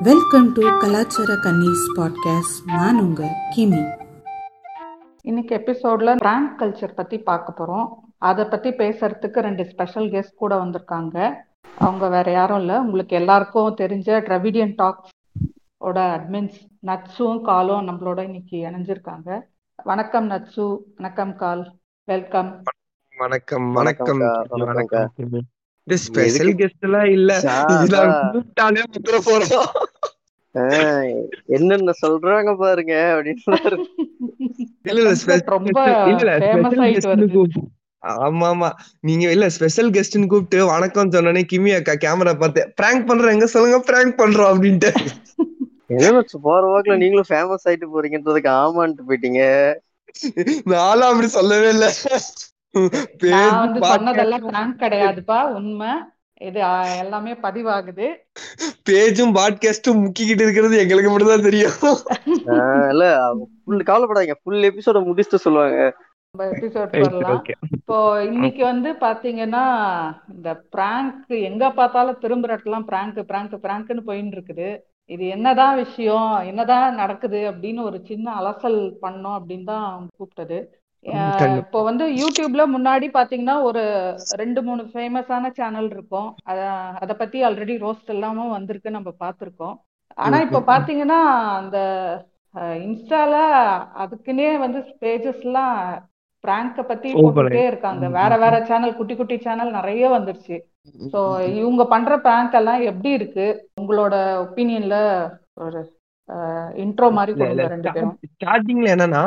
Welcome to கலாச்சார கன்னிஸ் podcast நான் உங்க கிமி. இன்னைக்கு எபிசோட்ல பிராங்க் கல்ச்சர் பத்தி பார்க்க போறோம். அதை பத்தி பேசுறதுக்கு ரெண்டு ஸ்பெஷல் கெஸ்ட் கூட வந்திருக்காங்க. அவங்க வேற யாரும் இல்ல. உங்களுக்கு எல்லாருக்கும் தெரிஞ்ச ட்ரவிடியன் டாக்ஸ் ஓட அட்மின்ஸ் நட்ஸும் காலும் நம்மளோட இன்னைக்கு இணைஞ்சிருக்காங்க. வணக்கம் நட்சு வணக்கம் கால். வெல்கம் வணக்கம் வணக்கம். வணக்கம் இது ஸ்பெஷல் கெஸ்ட் எல்லாம் இல்ல. கூப்பிட்டாலே முத்திர போறோம் ஆஹ், என்னென்ன சொல்றாங்க பாருங்க அப்படின்னு ஆமா ஆமா. நீங்க இல்ல ஸ்பெஷல் கெஸ்ட்னு கூப்பிட்டு வணக்கம் சொன்னோனே கிமி அக்கா கேமரா பார்த்து பிராங்க் பண்றோம் எங்க சொல்லுங்க பிராங்க் பண்றோம் அப்படின்ட்டு. என்ன போற வாக்குல நீங்களும் ஃபேமஸ் ஆயிட்டு போறீங்கன்றதுக்கு ஆமான்ட்டு போயிட்டீங்க. நானும் அப்படி சொல்லவே இல்ல. நான் வந்து சொன்னதெல்லாம் பிராங்க் கிடையாதுப்பா. உண்மை. இது எல்லாமே பதிவாகுது. பேஜும் பாட்காஸ்டும் முக்கிக்கிட்டு இருக்கிறது எங்களுக்கு மட்டும் தான் தெரியும் இல்ல ஃபுல் கவலைப்படாதீங்க. ஃபுல் எபிசோட முடிச்சுட்டு சொல்லுவாங்க. இப்போ இன்னைக்கு வந்து பாத்தீங்கன்னா இந்த பிராங்க் எங்க பார்த்தாலும் திரும்புற இடத்துலாம் பிராங்க் பிராங்க் பிராங்க்னு போயின்னு இருக்குது இது என்னதான் விஷயம் என்னதான் நடக்குது அப்படின்னு ஒரு சின்ன அலசல் பண்ணோம் அப்படின்னு தான் கூப்பிட்டது. இப்போ வந்து யூடியூப்ல முன்னாடி பாத்தீங்கன்னா ஒரு ரெண்டு மூணு ஃபேமஸான சேனல் இருக்கும். அத அதை பத்தி ஆல்ரெடி ரோஸ்ட் எல்லாமும் வந்திருக்கு நம்ம பார்த்திருக்கோம் ஆனா இப்போ பாத்தீங்கன்னா அந்த இன்ஸ்டால அதுக்குன்னே வந்து பேஜஸ் எல்லாம் பிராங்க பத்தி போட்டுட்டே இருக்காங்க. வேற. வேற சேனல் குட்டி குட்டி சேனல் நிறைய வந்துருச்சு. சோ இவங்க பண்ற பிராங்க் எல்லாம் எப்படி இருக்கு? உங்களோட ஒப்பீனியன்ல ஒரு இன்ட்ரோ மாதிரி ஸ்டார்டிங்ல என்னன்னா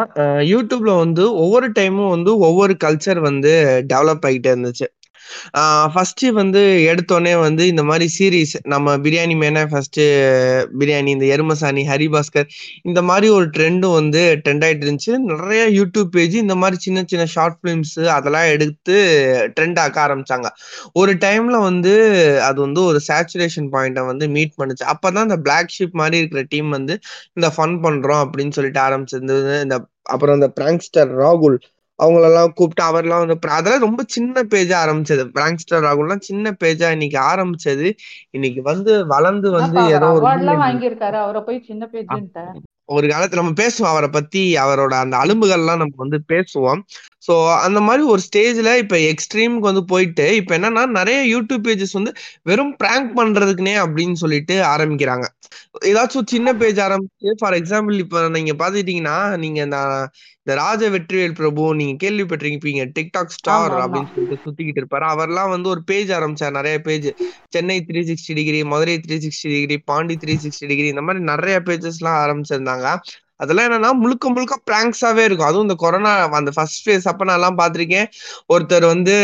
யூடியூப்ல வந்து ஒவ்வொரு டைமும் வந்து ஒவ்வொரு கல்ச்சர் வந்து டெவலப் ஆகிட்டே இருந்துச்சு. ஃபர்ஸ்ட் வந்து எடுத்தோடனே வந்து இந்த மாதிரி சீரீஸ் நம்ம பிரியாணி மேன ஃபர்ஸ்ட் பிரியாணி இந்த எருமசாணி ஹரிபாஸ்கர் இந்த மாதிரி ஒரு ட்ரெண்டும் வந்து ட்ரெண்ட் ஆயிட்டு இருந்துச்சு. நிறைய யூடியூப் பேஜ் இந்த மாதிரி சின்ன சின்ன ஷார்ட் ஃபிலிம்ஸ் அதெல்லாம் எடுத்து ட்ரெண்ட் ஆக்க ஆரம்பிச்சாங்க. ஒரு டைம்ல வந்து அது வந்து ஒரு சேச்சுரேஷன் பாயிண்ட்டை வந்து மீட் பண்ணுச்சு. அப்பதான் இந்த பிளாக் ஷிப் மாதிரி இருக்கிற டீம் வந்து இந்த ஃபன் பண்றோம் அப்படின்னு சொல்லிட்டு ஆரம்பிச்சிருந்தது. இந்த அப்புறம் இந்த பிராங்க்ஸ்டர் ராகுல் அவங்களெல்லாம் கூப்பிட்டு அவர்லாம் வந்து அதெல்லாம் ரொம்ப சின்ன பேஜா ஆரம்பிச்சது. பிராங்க்ஸ்டர் ராகுல்லாம் சின்ன பேஜா இன்னைக்கு ஆரம்பிச்சது. இன்னைக்கு வந்து வளர்ந்து வந்து ஏதோ ஒரு அவரை போய் சின்ன பேஜ்ன்ட்ட ஒரு காலத்துல நம்ம பேசுவோம். அவரை பத்தி அவரோட அந்த அலும்புகள்லாம் நம்ம வந்து பேசுவோம். சோ அந்த மாதிரி ஒரு ஸ்டேஜ்ல இப்ப எக்ஸ்ட்ரீமுக்கு வந்து போயிட்டு இப்ப என்னன்னா நிறைய யூடியூப் பேஜஸ் வந்து வெறும் பிராங்க் பண்றதுக்குனே அப்படின்னு சொல்லிட்டு ஆரம்பிக்கிறாங்க. ஏதாச்சும் சின்ன பேஜ் ஆரம்பிச்சு ஃபார் எக்ஸாம்பிள் இப்ப நீங்க பாத்துக்கிட்டீங்கன்னா நீங்க இந்த இந்த ராஜ வெற்றிவேல் பிரபு நீங்க கேள்விப்பட்டிருப்பீங்க டிக்டாக் ஸ்டார். அப்படின்னு சொல்லிட்டு சுத்திக்கிட்டு இருப்பாரு. அவர்லாம் வந்து ஒரு பேஜ் ஆரம்பிச்சார் நிறைய page Chennai three sixty degree Madurai three sixty degree Pondy three sixty degree இந்த மாதிரி நிறைய பேஜஸ் எல்லாம் ஆரம்பிச்சிருந்தாங்க. அதெல்லாம் என்னன்னா முழுக்க முழுக்க பிராங்க்ஸாவே இருக்கும். அதுவும் இந்த கொரோனா அந்த ஃபர்ஸ்ட் ஃபேஸ் அப்ப நான் எல்லாம் பாத்திருக்கேன் ஒருத்தர் வந்து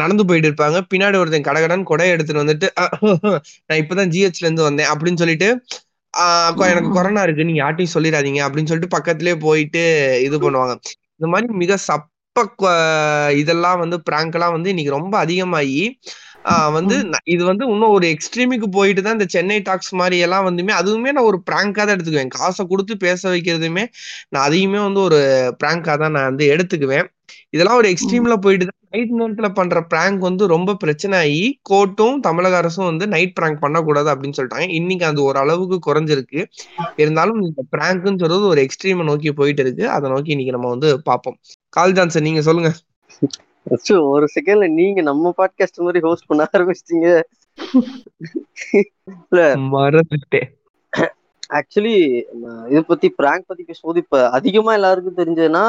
நடந்து போயிட்டு இருப்பாங்க. பின்னாடி ஒருத்தன் கடகடன் கொடை எடுத்துட்டு வந்துட்டு நான் இப்பதான் ஜிஹெச்ல இருந்து வந்தேன் அப்படின்னு சொல்லிட்டு எனக்கு கொரோனா இருக்கு. நீங்க யார்ட்டையும் சொல்லிடாதீங்க. அப்படின்னு சொல்லிட்டு பக்கத்துலயே போயிட்டு இது பண்ணுவாங்க. இந்த மாதிரி மிக சப்ப இதெல்லாம் வந்து பிராங்க் எல்லாம் வந்து இன்னைக்கு ரொம்ப அதிகமாகி வந்து இது வந்து இன்னும் ஒரு எக்ஸ்ட்ரீமுக்கு போயிட்டு தான் இந்த சென்னை டாக்ஸ் மாதிரி எல்லாம் வந்துமே அதுவுமே நான் ஒரு பிராங்கா தான் எடுத்துக்குவேன். காசை கொடுத்து பேச வைக்கிறதுமே நான் அதையுமே வந்து ஒரு பிராங்கா தான் நான் வந்து எடுத்துக்குவேன். இதெல்லாம் ஒரு எக்ஸ்ட்ரீம்ல போயிட்டு தான் நைட் நேரத்துல பண்ற பிராங்க் வந்து ரொம்ப பிரச்சனை ஆகி கோர்ட்டும் தமிழக அரசும் வந்து நைட் பிராங்க் பண்ணக்கூடாது அப்படின்னு சொல்லிட்டாங்க. இன்னைக்கு அது ஓரளவுக்கு குறைஞ்சிருக்கு. இருந்தாலும் இந்த பிராங்க்னு சொல்றது ஒரு எக்ஸ்ட்ரீமை நோக்கி போயிட்டு இருக்கு. அதை நோக்கி இன்னைக்கு நம்ம வந்து பார்ப்போம். கால் ஜான்சன் நீங்க சொல்லுங்க. ஒரு செகண்ட்ல நீங்க நம்ம பாட்காஸ்ட் மாதிரி ஹோஸ்ட் பண்ண ஆரம்பிச்சிட்டீங்க. மறந்துட்டேன் ஆக்சுவலி இத பத்தி பிராங்க் பத்தி பேசும்போது இப்ப அதிகமா எல்லாருக்கும் தெரிஞ்சதுன்னா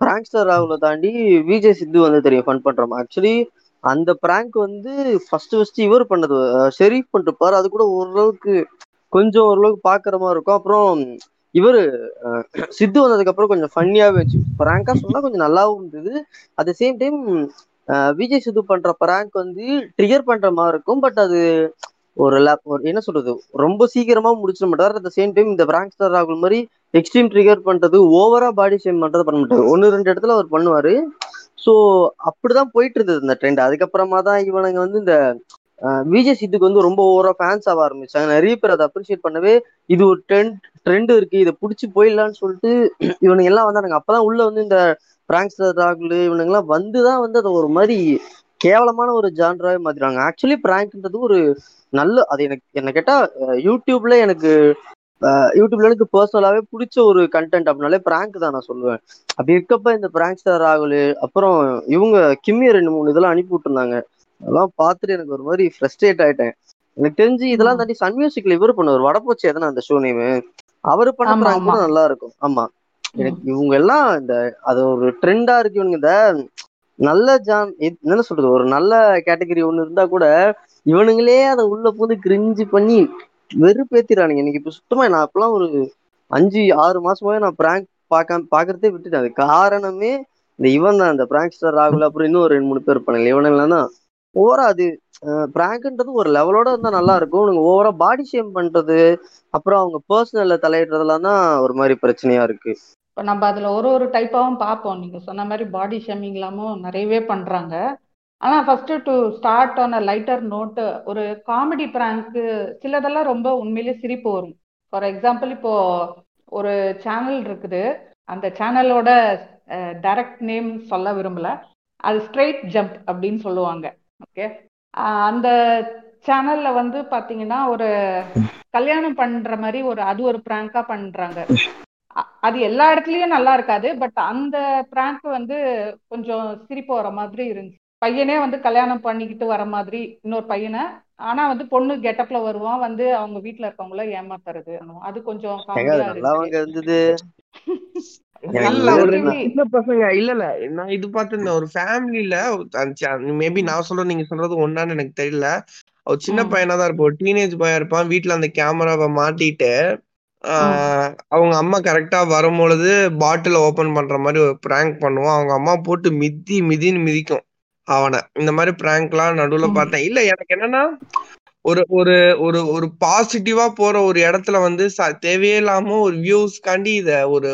பிராங்க்ஸ்டர் ராகுல தாண்டி விஜய் சித்து வந்து தெரியும் ஃபன் பண்றோம் ஆக்சுவலி அந்த பிராங்க் வந்து ஃபர்ஸ்ட் ஃபர்ஸ்ட் இவர் பண்ணது ஷெரீஃப் பண்ணிருப்பாரு. அது கூட ஓரளவுக்கு கொஞ்சம் ஓரளவுக்கு பாக்குற மாதிரி இருக்கும். அப்புறம் இவர் சித்து வந்ததுக்கு அப்புறம் கொஞ்சம் ஃபன்னியாவே இருந்துச்சு பிராங்கா சொன்னா கொஞ்சம் நல்லாவும் இருந்தது. At the same time Vijay Siddhu பண்ற பிராங்க் வந்து ட்ரிகர் பண்ற மாதிரி இருக்கும். பட் அது ஒரு ல- ஒரு என்ன சொல்றது? ரொம்ப சீக்கிரமா முடிச்சிட மாட்டார். அட் சேம் டைம் இந்த பிராங்க்ஸ்டர் ராகுல் மாதிரி எக்ஸ்ட்ரீம் ட்ரிகர் பண்றது ஓவரா பாடி ஷேம் பண்றது பண்ண மாட்டாரு. ஒன்னு ரெண்டு இடத்துல அவர் பண்ணுவாரு. ஸோ அப்படிதான் போயிட்டு இருந்தது இந்த ட்ரெண்ட் அதுக்கப்புறமா தான் இவனுங்க வந்து இந்த விஜய் சித்துக்கு வந்து ரொம்ப ஓவரா ஃபேன்ஸ் ஆக ஆரம்பிச்சாங்க. நிறைய பேர் அதை அப்ரிஷியேட் பண்ணவே இது ஒரு ட்ரெண்ட் ட்ரெண்ட் இருக்கு. இதை பிடிச்சி போயிடலான்னு சொல்லிட்டு இவனுங்க எல்லாம் வந்தானுங்க. அப்பதான் உள்ள வந்து இந்த பிராங்க்ஸ்டர் ராகுல் இவனுங்கெல்லாம் வந்துதான் வந்து அதை ஒரு மாதிரி கேவலமான ஒரு ஜான்ராவே மாத்திராங்க ஆக்சுவலி பிராங்க்ன்றது ஒரு நல்ல அது எனக்கு என்ன கேட்டா யூடியூப்ல எனக்கு யூடியூப்ல எனக்கு பர்சனலாவே பிடிச்ச ஒரு கண்டென்ட் அப்படின்னாலே பிராங்க் தான் நான் சொல்லுவேன். அப்படி இருக்கப்ப இந்த பிராங்க் ஸ்டார் ராகுல் அப்புறம் இவங்க கிம்மி ரெண்டு மூணு இதெல்லாம் அனுப்பி விட்டுருந்தாங்க. அதெல்லாம் பார்த்துட்டு எனக்கு ஒரு மாதிரி ஃப்ரஸ்ட்ரேட் ஆயிட்டேன். எனக்கு தெரிஞ்சு இதெல்லாம் தாண்டி சன் மியூசிக்ல இவர் பண்ணுவார். வடப்போச்சு எதனா அந்த ஷோ நேமு அவர் பண்ண கூட. நல்லா இருக்கும். ஆமா. எனக்கு இவங்க எல்லாம் இந்த அது ஒரு ட்ரெண்டா இருக்கு. இவனுங்க இந்த நல்ல ஜான் என்ன சொல்றது? ஒரு நல்ல கேட்டகரி ஒண்ணு இருந்தா கூட இவனுங்களே அதை உள்ள பூந்து கிரிஞ்சு பண்ணி வெறுப்பேத்திடுறானுங்க. எனக்கு இப்ப சுத்தமா நான் அப்பெல்லாம் ஒரு அஞ்சு ஆறு மாசமாவே நான் பிராங்க் பார்க்காம பாக்குறதே விட்டுட்டேன். அது காரணமே இந்த இவன் தான் இந்த பிராங்க் ஸ்டார் ராகுல் அப்புறம் இன்னும் ஒரு ரெண்டு மூணு பேர் இருப்பானுங்க. இவனெல்லாம் தான் ஓவரா அது பிராங்க்ன்றது ஒரு லெவலோட இருந்தா நல்லா இருக்கும். உனக்கு ஓவரா பாடி ஷேம் பண்றது அப்புறம் அவங்க பர்சனல்ல தலையிடுறதுலாம் தான் ஒரு மாதிரி பிரச்சனையா இருக்கு. இப்போ நம்ம அதுல ஒரு ஒரு டைப்பாவும் பார்ப்போம். நீங்க சொன்ன மாதிரி பாடி ஷேமிங் இல்லாமல் நிறையவே பண்றாங்க. ஆனா first to start on a lighter note ஒரு காமெடி பிராங்க்கு சிலதெல்லாம் ரொம்ப உண்மையிலேயே சிரிப்பு வரும். ஃபார் எக்ஸாம்பிள் இப்போ ஒரு சேனல் இருக்குது. அந்த சேனலோட டைரக்ட் நேம் சொல்ல விரும்பல. அது ஸ்ட்ரெயிட் ஜம்ப் அப்படின்னு சொல்லுவாங்க. ஓகே அந்த சேனல்ல வந்து பாத்தீங்கன்னா ஒரு கல்யாணம் பண்ற மாதிரி ஒரு அது ஒரு பிராங்கா பண்றாங்க. அது எல்லா இடத்துலயும் நல்லா இருக்காது பட் அந்த பிராங்க் வந்து கொஞ்சம் சிரிப்பு வர மாதிரி இருந்துச்சு. பையனே வந்து கல்யாணம் பண்ணிக்கிட்டு வர மாதிரி இன்னொரு பையனை ஆனா வந்து பொண்ணு கெட்டப்ல வருவான் வந்து அவங்க வீட்ல இருக்கவங்கள ஏமாத்துறது அது கொஞ்சம் இருந்தது. சின்ன பசங்க இல்ல இல்ல. நான் இது பார்த்திருந்தேன் ஒரு ஃபேமிலில மேபி நான் சொல்றது நீங்க சொல்றது ஒன்னான்னு எனக்கு தெரியல. ஒரு சின்ன பையனா தான் இருப்பான். டீனேஜ் பையன் இருப்பான். வீட்ல அந்த கேமராவை மாட்டிட்டு அவங்க அம்மா கரெக்டா வரும்பொழுது பாட்டில ஓபன் பண்ற மாதிரி ஒரு பிராங்க் பண்ணுவான். அவங்க அம்மா போட்டு மிதி மிதின்னு மிதிக்கும் அவனை. இந்த மாதிரி பிராங்க்லாம் நடுவுல பார்த்தேன். இல்ல எனக்கு என்னன்னா ஒரு ஒரு ஒரு ஒரு பாசிட்டிவா போற ஒரு இடத்துல வந்து தேவையே இல்லாம ஒரு வியூஸ்க்காண்டி இத ஒரு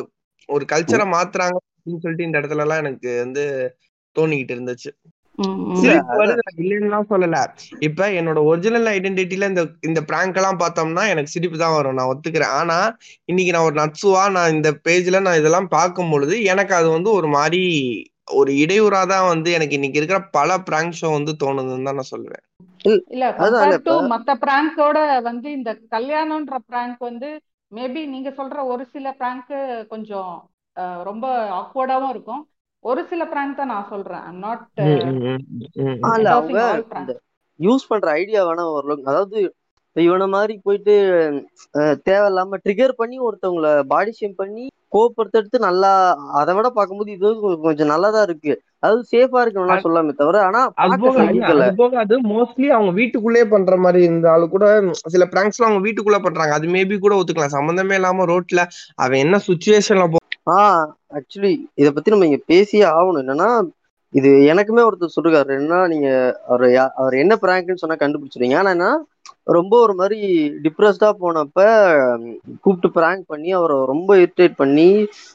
ஒரு கல்ச்சரை மாத்துறாங்க அப்படின்னு சொல்லிட்டு இந்த இடத்துல எல்லாம் எனக்கு வந்து தோணிக்கிட்டு இருந்துச்சு. ம் ம். இல்ல சிரிப்பு அதான் வருது. நான் இல்லைன்னுலாம் சொல்லல. இப்ப என்னோட ஒரிஜினல் ஐடென்டிட்டில இந்த இந்த பிராங்க் எல்லாம் பார்த்தோம்னா எனக்கு சிரிப்பு தான் வரும். நான் ஒத்துக்கிறேன். ஆனா இன்னைக்கு நான் ஒரு நட்சுவா நான் இந்த பேஜ்ல நான் இதெல்லாம் பார்க்கும் பொழுது எனக்கு அது வந்து ஒரு மாதிரி ஒரு இடையூறா தான் வந்து எனக்கு இன்னைக்கு இருக்கிற பல பிராங்க் ஷோ வந்து தோணுதுன்னு தான் நான் சொல்லுவேன். இல்ல மத்த பிராங்கோட வந்து இந்த கல்யாணம்ன்ற பிராங்க் வந்து மேபி நீங்க சொல்ற ஒரு சில பிராங்க் கொஞ்சம் ரொம்ப ஆக்வர்டாவும் இருக்கும். ஒரு சில பிராங்க் தான் நான் சொல்றேன். ஐம் நாட் யூஸ் பண்ற ஐடியா வேணா ஓரளவுக்கு அதாவது இவனை மாதிரி போயிட்டு தேவையில்லாம ட்ரிகர் பண்ணி ஒருத்தவங்கள பாடி ஷேம் பண்ணி கோவப்படுத்துறது நல்லா அதை விட பார்க்கும்போது இது கொஞ்சம் நல்லதா இருக்கு. அதாவது சேஃபா இருக்கணும்லாம் அது சொல்லாமே தவிர ஆனா அது அது அது மோஸ்ட்லி அவங்க வீட்டுக்குள்ளேயே பண்ற மாதிரி இருந்தாலும் கூட சில பிராங்க்ஸ்லாம் அவங்க வீட்டுக்குள்ள பண்றாங்க. அது மேபி கூட ஒத்துக்கலாம். சம்பந்தமே இல்லாம ரோட்ல அவன் என்ன சுச்சுவேஷன்ல ஆஹ் ஆக்சுவலி இத பத்தி நம்ம இங்க பேசியே ஆகணும். என்னன்னா இது எனக்குமே ஒருத்தர் சொல்லிருக்காரு என்ன நீங்க அவர் அவர் என்ன பிராங்க்னு சொன்னா கண்டுபிடிச்சிருவீங்க. ஆனா ரொம்ப ஒரு மாதிரி டிப்ரெஸ்டா போனப்ப கூப்பிட்டு பிராங்க் பண்ணி அவரை ரொம்ப இரிட்டேட் பண்ணி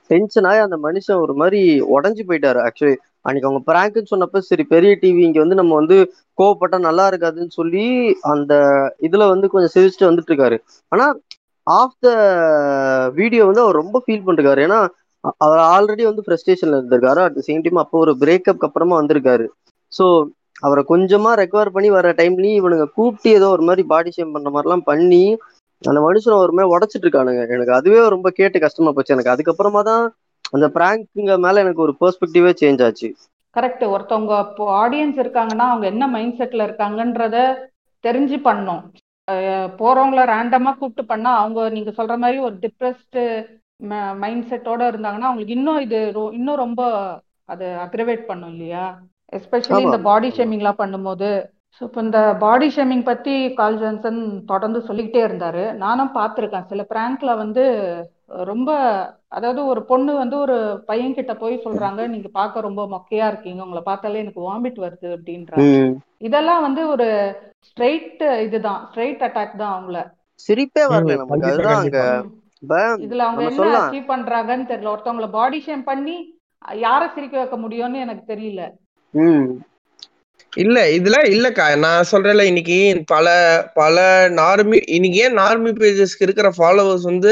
டென்ஷன் ஆகி அந்த மனுஷன் ஒரு மாதிரி உடஞ்சு போயிட்டாரு ஆக்சுவலி அன்னைக்கு அவங்க பிராங்க்னு சொன்னப்ப சரி பெரிய டிவி இங்க வந்து நம்ம வந்து கோவப்பட்டா நல்லா இருக்காதுன்னு சொல்லி அந்த இதுல வந்து கொஞ்சம் சிரிச்சுட்டு வந்துட்டு இருக்காரு. ஆனா ஆஃப் த வீடியோ வந்து அவர் ரொம்ப ஃபீல் பண்ணிருக்காரு. ஏன்னா அவர் ஆல்ரெடி வந்து ஃப்ரஸ்ட்ரேஷன்ல இருந்திருக்காரு. அட் சேம் டைம் அப்போ ஒரு பிரேக்கப் அப்புறமா வந்திருக்காரு. ஸோ அவரை கொஞ்சமா ரெக்கவர் பண்ணி வர டைம்லயும் இவனுங்க கூப்பிட்டு ஏதோ ஒரு மாதிரி பாடி ஷேம் பண்ற மாதிரிலாம் பண்ணி அந்த மனுஷனை ஒரு மாதிரி உடச்சிட்டு இருக்கானுங்க. எனக்கு அதுவே ரொம்ப கேட்டு கஷ்டமா போச்சு. எனக்கு அதுக்கப்புறமா தான் அந்த பிராங்க்குங்க மேல எனக்கு ஒரு பெர்ஸ்பெக்டிவே சேஞ்ச் ஆச்சு. கரெக்ட் ஒருத்தவங்க இப்போ ஆடியன்ஸ் இருக்காங்கன்னா அவங்க என்ன மைண்ட் செட்ல இருக்காங்கன்றத தெரிஞ்சு பண்ணணும். அஹ் போறவங்கள ரேண்டமா கூப்பிட்டு பண்ணா அவங்க நீங்க சொல்ற மாதிரி ஒரு டிப்ரெஸ்டு மைண்ட் செட்டோட இருந்தாங்கன்னா அவங்களுக்கு இன்னும் இது இன்னும் ரொம்ப அது அக்ரவேட் பண்ணும் இல்லையா? எஸ்பெஷலி இந்த பாடி ஷேமிங்லாம் பண்ணும்போது. ஸோ இப்போ இந்த பாடி ஷேமிங் பத்தி கால் ஜான்சன் தொடர்ந்து சொல்லிக்கிட்டே இருந்தாரு. நானும் பார்த்துருக்கேன். சில பிராங்க்ல வந்து ரொம்ப அதாவது ஒரு பொண்ணு வந்து ஒரு பையன் கிட்ட போய் சொல்றாங்க நீங்க பார்க்க ரொம்ப மொக்கையா இருக்கீங்க. உங்களை பார்த்தாலே எனக்கு வாமிட் வருது அப்படின்றாங்க. இதெல்லாம் வந்து ஒரு ஸ்ட்ரெயிட் இதுதான். ஸ்ட்ரெயிட் அட்டாக் தான் அவங்கள. சிரிப்பே வரல நமக்கு. அதுதான் அங்க இதுல அவங்க என்ன அச்சீவ் பண்றாங்கன்னு தெரியல. ஒருத்தவங்கள பாடி ஷேம் பண்ணி யாரை சிரிக்க வைக்க முடியும்னு எனக்கு தெரியல. ம். இல்ல இதுல இல்லக்கா. நான் சொல்றேன்ல இன்னைக்கு பல பல நார்மி இன்னைக்கு ஏன் நார்மி பேஜஸ்க்கு இருக்கிற ஃபாலோவர்ஸ் வந்து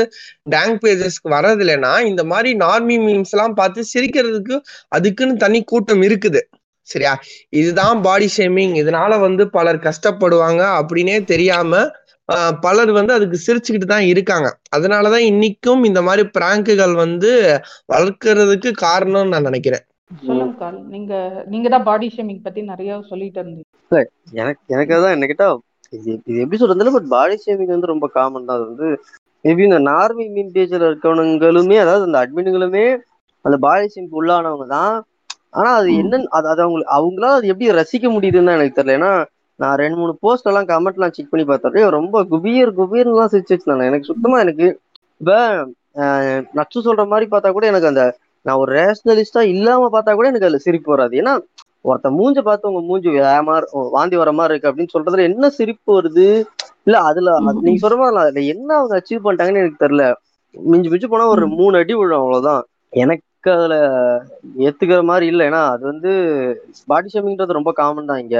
டேங்க் பேஜஸ்க்கு வர்றது இல்லைன்னா இந்த மாதிரி நார்மி மீம்ஸ் எல்லாம் பார்த்து சிரிக்கிறதுக்கு அதுக்குன்னு தனி கூட்டம் இருக்குது. சரியா? இதுதான் பாடி ஷேமிங் இதனால வந்து பலர் கஷ்டப்படுவாங்க அப்படின்னே தெரியாம பலர் வந்து அதுக்கு சிரிச்சுக்கிட்டு தான் இருக்காங்க. அதனாலதான் இன்னைக்கும் இந்த மாதிரி பிராங்குகள் வந்து வளர்க்கறதுக்கு காரணம்னு நான் நினைக்கிறேன். சொல்லுங்க கால். நீங்க நீங்க தான் பாடி ஷேமிங் பத்தி நிறைய சொல்லிட்டு இருந்தீங்க. எனக்கு எனக்கு அதான் என்ன கேட்டா இது இது எப்படி சொல்றதுல பட் பாடி ஷேமிங் வந்து ரொம்ப காமன் தான். அது வந்து மேபி இந்த நார்மி மீன் பேஜ்ல இருக்கவனுங்களுமே அதாவது அந்த அட்மின்களுமே அந்த பாடி ஷேமிங் உள்ளானவங்க தான். ஆனா அது. என்னன்னு அது அது அவங்க அவங்களால அது எப்படி ரசிக்க முடியுதுன்னு எனக்கு தெரியல. ஏன்னா நான் ரெண்டு மூணு போஸ்ட் எல்லாம் கமெண்ட் எல்லாம் செக் பண்ணி பார்த்தேன். ரொம்ப குபீர் குபீர்னு எல்லாம் சிரிச்சு வச்சிருந்தாங்க எனக்கு சுத்தமா எனக்கு இப்ப நச்சு சொல்ற மாதிரி பார்த்தா கூட எனக்கு அந்த நான் ஒரு ரேஷனலிஸ்டா இல்லாம பார்த்தா கூட எனக்கு அதுல சிரிப்பு வராது. ஏன்னா ஒருத்த மூஞ்ச பார்த்து உங்க மூஞ்சி ஏமாறு வாந்தி வர மாதிரி இருக்கு அப்படின்னு சொல்றதுல என்ன சிரிப்பு வருது? இல்ல அதுல அது நீங்க சொல்ற மாதிரி அதுல என்ன அவங்க அச்சீவ் பண்ணிட்டாங்கன்னு எனக்கு தெரியல. மிஞ்சி மிஞ்சி போனா ஒரு. மூணு அடி விழும் அவ்வளவுதான். எனக்கு அதுல ஏத்துக்கிற மாதிரி இல்லை. ஏன்னா அது வந்து பாடி ஷேமிங்ன்றது ரொம்ப காமன் தான் இங்க.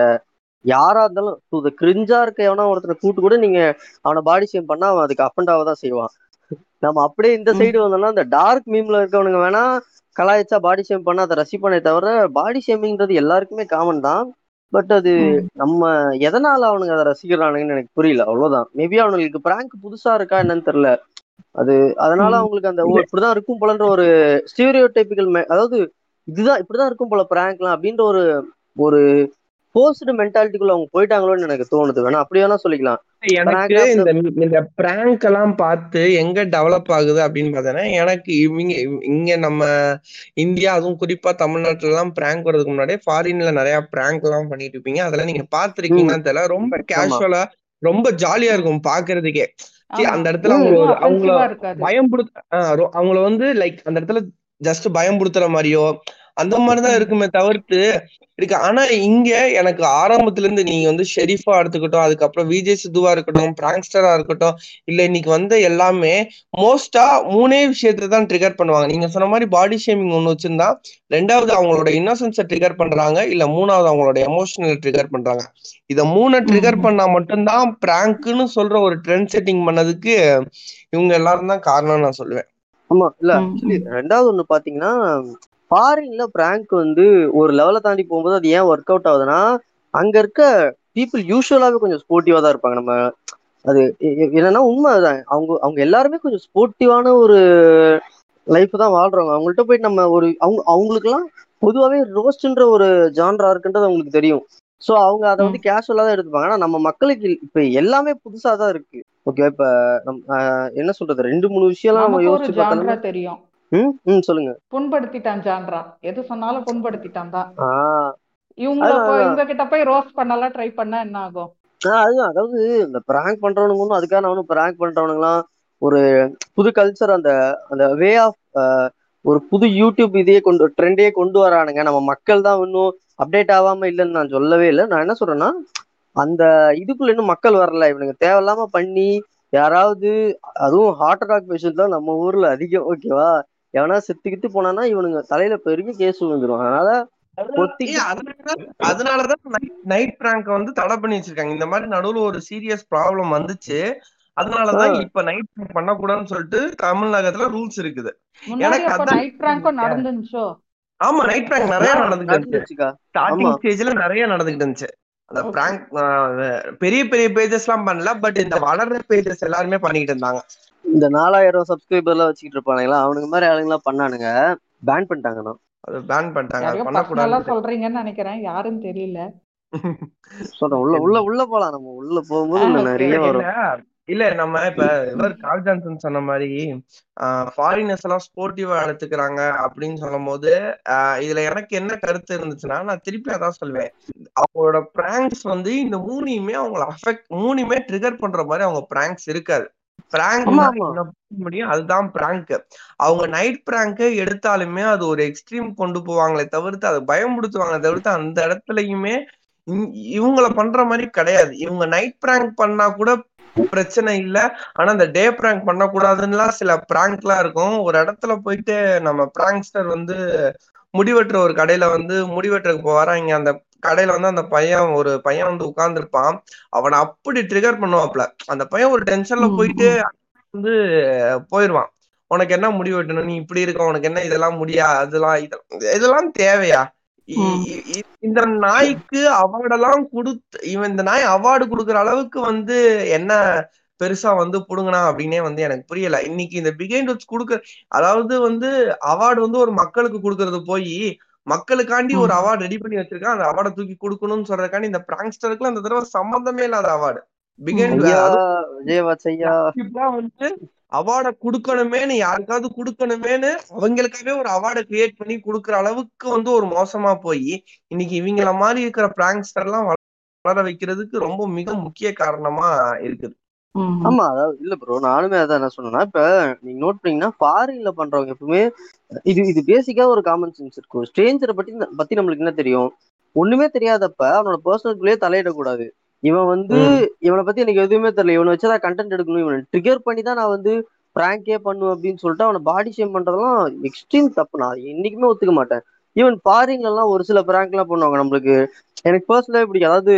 யாரா இருந்தாலும் கிரிஞ்சா இருக்க எவனா ஒருத்தனை கூட்டு கூட நீங்க அவனை பாடி ஷேம் பண்ணா அவன் அதுக்கு அஃபண்டாவ தான் செய்வான். நம்ம அப்படியே இந்த. சைடு வந்தோம்னா இந்த டார்க் மீம்ல இருக்கவனுங்க வேணா கலாய்ச்சா பாடி ஷேம் பண்ணா அதை ரசிப்பானே தவிர பாடி ஷேமிங்ன்றது எல்லாருக்குமே காமன் தான் பட் அது. நம்ம எதனால அவனுங்க அதை ரசிக்கிறானுங்கன்னு எனக்கு புரியல அவ்வளவுதான் மேபி அவனுங்களுக்கு பிராங்க் புதுசா இருக்கா என்னன்னு தெரியல அது அதனால. அவங்களுக்கு அந்த இப்படிதான் இருக்கும் போலன்ற ஒரு ஸ்டீரியோ டைப்பிக்கல் அதாவது இதுதான் இப்படிதான் இருக்கும் போல பிராங்க்லாம் அப்படின்ற ஒரு ஒரு போஸ்டு மென்டாலிட்டிக்குள்ள அவங்க போயிட்டாங்களோன்னு எனக்கு தோணுது. வேணா அப்படி வேணா சொல்லிக்கலாம். எனக்கு Prank இந்த இந்த பிராங்க் எல்லாம் பார்த்து எங்க டெவலப் ஆகுது அப்படின்னு பார்த்தோன்னா எனக்கு இவங்க இங்க நம்ம இந்தியா அதுவும் குறிப்பா தமிழ்நாட்டுல எல்லாம் பிராங்க் வர்றதுக்கு முன்னாடியே ஃபாரின்ல நிறைய பிராங்க் எல்லாம் பண்ணிட்டு இருப்பீங்க. அதெல்லாம் நீங்க பாத்திருக்கீங்கன்னு தெரியல. ரொம்ப கேஷுவலா ரொம்ப ஜாலியா இருக்கும் பாக்குறதுக்கே. அந்த இடத்துல அவங்க அவங்கள பயம்படுத்த அவங்கள வந்து லைக் அந்த இடத்துல ஜஸ்ட் பயம்படுத்துற மாதிரியோ அந்த மாதிரிதான். இருக்குமே தவிர்த்து இருக்கு ஆனா இங்க எனக்கு ஆரம்பத்துல இருந்து நீங்க வந்து ஷெரீஃபா எடுத்துக்கிட்டோம் அதுக்கப்புறம் விஜய் சித்துவா இருக்கட்டும் பிராங்ஸ்டரா இருக்கட்டும் இல்ல இன்னைக்கு வந்த எல்லாமே மோஸ்டா மூணே விஷயத்தை தான் ட்ரிகர் பண்ணுவாங்க நீங்க சொன்ன மாதிரி பாடி ஷேமிங் ஒண்ணு வச்சிருந்தா ரெண்டாவது அவங்களோட இன்னோசன்ஸை ட்ரிகர் பண்றாங்க இல்ல மூணாவது அவங்களோட எமோஷனல் ட்ரிகர் பண்றாங்க இத மூணை ட்ரிகர். பண்ணா மட்டும்தான் பிராங்க்னு சொல்ற ஒரு ட்ரெண்ட் செட்டிங் பண்ணதுக்கு இவங்க எல்லாரும் தான் காரணம் நான் சொல்லுவேன் ஆமா இல்ல ரெண்டாவது ஒண்ணு பாத்தீங்கன்னா ஃபாரின்ல பிராங்க் வந்து ஒரு லெவலை தாண்டி போகும்போது அது ஏன் ஒர்க் அவுட் ஆகுதுன்னா அங்க இருக்க பீப்புள் யூஸ்வலாவே கொஞ்சம் ஸ்போர்ட்டிவா தான் இருப்பாங்க. நம்ம அது என்னன்னா உண்மை அதுதான். அவங்க அவங்க எல்லாருமே கொஞ்சம் ஸ்போர்ட்டிவான ஒரு லைஃப் தான் வாழ்றவங்க. அவங்கள்ட்ட போயிட்டு நம்ம ஒரு அவங்க அவங்களுக்குலாம் பொதுவாகவே ரோஸ்ட்ன்ற ஒரு ஜான்ரா இருக்குன்றது அவங்களுக்கு தெரியும். ஸோ அவங்க அதை வந்து கேஷுவலா தான் எடுத்துப்பாங்க. ஆனா நம்ம மக்களுக்கு இப்ப எல்லாமே புதுசா தான் இருக்கு. ஓகே இப்ப ஆஹ், என்ன சொல்றது? ரெண்டு மூணு விஷயம்லாம் நம்ம யோசிச்சு பார்த்தோம்னா தெரியும். ம் சொல்லுங்க. புண்படுத்திட்டான் ஜான்ரா. எது சொன்னாலும் புண்படுத்திட்டான் தான். அதான். இவங்க கிட்ட போய் ரோஸ்ட் பண்ணலாம் ட்ரை பண்ணா என்ன ஆகும்? அதுதான் அதாவது இந்த பிராங்க் பண்றவனுங்க ஒன்றும் அதுக்காக அவனு பிராங்க் பண்றவனுங்களாம் ஒரு புது கல்ச்சர் அந்த அந்த வே ஆஃப் ஒரு புது யூடியூப் இதையே கொண்டு ட்ரெண்டையே கொண்டு வரானுங்க. நம்ம மக்கள் தான் இன்னும் அப்டேட் ஆகாம இல்லைன்னு நான் சொல்லவே இல்லை. நான் என்ன சொல்றேன்னா அந்த இதுக்குள்ள இன்னும் மக்கள் வரல. இவனுங்க தேவையில்லாம பண்ணி யாராவது அதுவும் ஹார்ட் அட்டாக் பேஷண்ட் தான் நம்ம ஊர்ல அதிகம் ஓகேவா எவனா செத்துக்கிட்டு போனானா இவனுங்க தலையில பெரிய கேஸ் விழுந்துரும். அதனால அதனாலதான் நைட் பிராங்க வந்து தடை பண்ணி வச்சிருக்காங்க. இந்த மாதிரி நடுவுல ஒரு சீரியஸ் ப்ராப்ளம் வந்துச்சு. அதனாலதான் இப்ப நைட் பிராங்க் பண்ணக்கூடாதுன்னு சொல்லிட்டு தமிழகத்துல ரூல்ஸ் இருக்குது. எனக்கு அப்ப அதான் நைட் பிராங்கும் நடந்துச்சோ ஆமா நைட் பிராங்க் நிறைய நடந்துகிட்டு இருந்துச்சு. ஸ்டார்டிங். ஸ்டேஜ்ல நிறைய நடந்துகிட்டு இருந்துச்சு. அந்த. பிராங்க் பெரிய பெரிய பேஜஸ் எல்லாம் பண்ணல பட் இந்த வளர்ற பேஜஸ் எல்லாருமே பண்ணிக்கிட்டு இருந்தாங்க. இந்த நாலாயிரம் சப்ஸ்கிரைபர் எல்லாம் வச்சுக்கிட்டு இருப்பானுங்களா? அவனுங்க மாதிரி ஆளுங்கெல்லாம் பண்ணானுங்க. பேன் பண்ணிட்டாங்கண்ணா. அது பேன் பண்ணிட்டாங்க. பண்ணக்கூடாது சொல்றீங்கன்னு நினைக்கிறேன். யாருன்னு தெரியல. சொல்றேன். உள்ள உள்ள உள்ள போலாம் நம்ம. உள்ள போகும்போது. நிறைய வரும். இல்ல நம்ம இப்ப இவர் கால் ஜான்சன் சொன்ன மாதிரி ஃபாரினர்ஸ் எல்லாம் ஸ்போர்ட்டிவா எடுத்துக்கிறாங்க அப்படின்னு சொல்லும் போது ஆஹ் இதுல எனக்கு என்ன கருத்து இருந்துச்சுன்னா நான் திருப்பி அதான் சொல்லுவேன் அவங்களோட பிராங்க்ஸ் வந்து இந்த மூணையுமே அவங்கள அஃபெக்ட் மூணுமே ட்ரிகர் பண்ற மாதிரி அவங்க பிராங்க்ஸ் இருக்காது. பிராங்க் முடியும்? அதுதான் பிராங்க் அவங்க நைட் பிராங்க் எடுத்தாலுமே அது ஒரு எக்ஸ்ட்ரீம் கொண்டு போவாங்களே தவிர்த்து அதை பயமுடுத்துவாங்களே தவிர்த்து அந்த இடத்துலயுமே இவங்கள பண்ற மாதிரி கிடையாது. இவங்க நைட் பிராங்க் பண்ணா கூட பிரச்சனை இல்ல. ஆனா இந்த டே பிராங்க் பண்ண கூடாதுன்னுலாம் சில பிராங்க்லாம் இருக்கும். ஒரு இடத்துல போயிட்டு நம்ம பிராங்க்ஸ்டர் வந்து முடிவெட்டுற ஒரு கடையில வந்து முடிவெட்டுறதுக்கு போவாரா? இங்க அந்த கடையில வந்து அந்த பையன் ஒரு பையன் வந்து உட்கார்ந்துருப்பான். அவனை அப்படி ட்ரிகர் பண்ணுவாப்ல. அந்த பையன் ஒரு டென்ஷன்ல போயிட்டு. வந்து போயிடுவான் உனக்கு என்ன முடிவு வெட்டணும் நீ இப்படி இருக்க உனக்கு என்ன இதெல்லாம் முடியா அதெல்லாம் இதெல்லாம் இதெல்லாம் தேவையா? இந்த நாய்க்கு அவார்டெல்லாம் கொடுத்து இவன் இந்த நாய் அவார்டு கொடுக்குற அளவுக்கு வந்து என்ன பெருசா வந்து புடுங்கினா அப்படின்னே வந்து எனக்கு புரியல. இன்னைக்கு இந்த பிகைண்ட் வுட்ஸ் கொடுக்க அதாவது வந்து அவார்டு வந்து ஒரு மக்களுக்கு கொடுக்கறது போய் மக்களுக்காண்டி ஒரு. அவார்டு ரெடி பண்ணி வச்சிருக்கான் அந்த அவார்டை தூக்கி கொடுக்கணும்னு சொல்றதுக்காண்டி இந்த பிராங்ஸ்டருக்கு அந்த தடவை சம்பந்தமே இல்லாத அவார்டு வந்து அவார்டை கொடுக்கணுமேனு யாருக்காவது கொடுக்கணுமேனு அவங்களுக்காகவே ஒரு அவார்டை கிரியேட் பண்ணி கொடுக்குற அளவுக்கு வந்து ஒரு மோசமா போய் இன்னைக்கு இவங்கள மாதிரி இருக்கிற பிராங்ஸ்டர் எல்லாம் வளர வைக்கிறதுக்கு ரொம்ப மிக முக்கிய காரணமா இருக்குது. ஆமா அதாவது இல்ல ப்ரோ நானுமே அதான் என்ன சொன்னேன்னா இப்ப நீங்க நோட் பண்ணீங்கன்னா ஃபாரின்ல பண்றவங்க எப்பவுமே இது இது பேசிக்கா ஒரு காமன் சென்ஸ் இருக்கும். ஸ்ட்ரேஞ்சரை பத்தி பத்தி நம்மளுக்கு என்ன தெரியும்? ஒண்ணுமே தெரியாதப்ப அவனோட பர்சனல்குள்ளேயே தலையிடக்கூடாது. இவன் வந்து. இவனை பத்தி எனக்கு எதுவுமே தெரியல. இவனை வச்சுதான் கண்டென்ட் எடுக்கணும் இவனை ட்ரிகர் பண்ணி தான் நான் வந்து பிராங்கே பண்ணுவேன் அப்படின்னு சொல்லிட்டு அவனை பாடி ஷேம் பண்றதெல்லாம் எக்ஸ்ட்ரீம் தப்பு. நான் என்னைக்குமே ஒத்துக்க மாட்டேன். ஈவன் ஃபாரின்ல எல்லாம் ஒரு சில பிராங்க் எல்லாம் பண்ணுவாங்க நம்மளுக்கு. எனக்கு பர்சனலாவே பிடிக்கும். அதாவது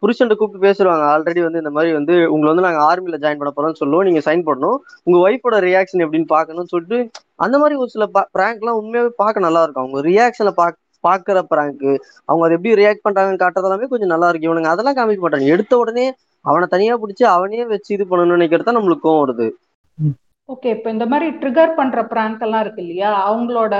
புருஷன்ட்ட கூப்பிட்டு பேசுவாங்க. ஆல்ரெடி வந்து இந்த மாதிரி வந்து உங்களை வந்து நாங்க ஆர்மில ஜாயின் பண்ண போறோம்னு சொல்லுவோம். நீங்க சைன் பண்ணணும் உங்க ஒய்ஃபோட ரியாக்ஷன் எப்படின்னு பார்க்கணும்னு சொல்லிட்டு அந்த மாதிரி ஒரு சில பிராங்க் எல்லாம் உண்மையாவே பார்க்க நல்லா இருக்கும். அவங்க ரியாக்ஷனை பாக் பாக்குற பிராங்க் அவங்க அதை எப்படி ரியாக்ட் பண்றாங்கன்னு காட்டுறதெல்லாமே கொஞ்சம் நல்லா இருக்கு இவனுங்க அதெல்லாம் காமிக்க மாட்டாங்க எடுத்த உடனே அவனை தனியா பிடிச்சி அவனே வச்சு இது பண்ணணும்னு நினைக்கிறது தான் நம்மளுக்கு கோவம் வருது. ஓகே இப்போ இந்த மாதிரி ட்ரிகர் பண்ற பிராங்க் எல்லாம் இருக்கு இல்லையா? அவங்களோட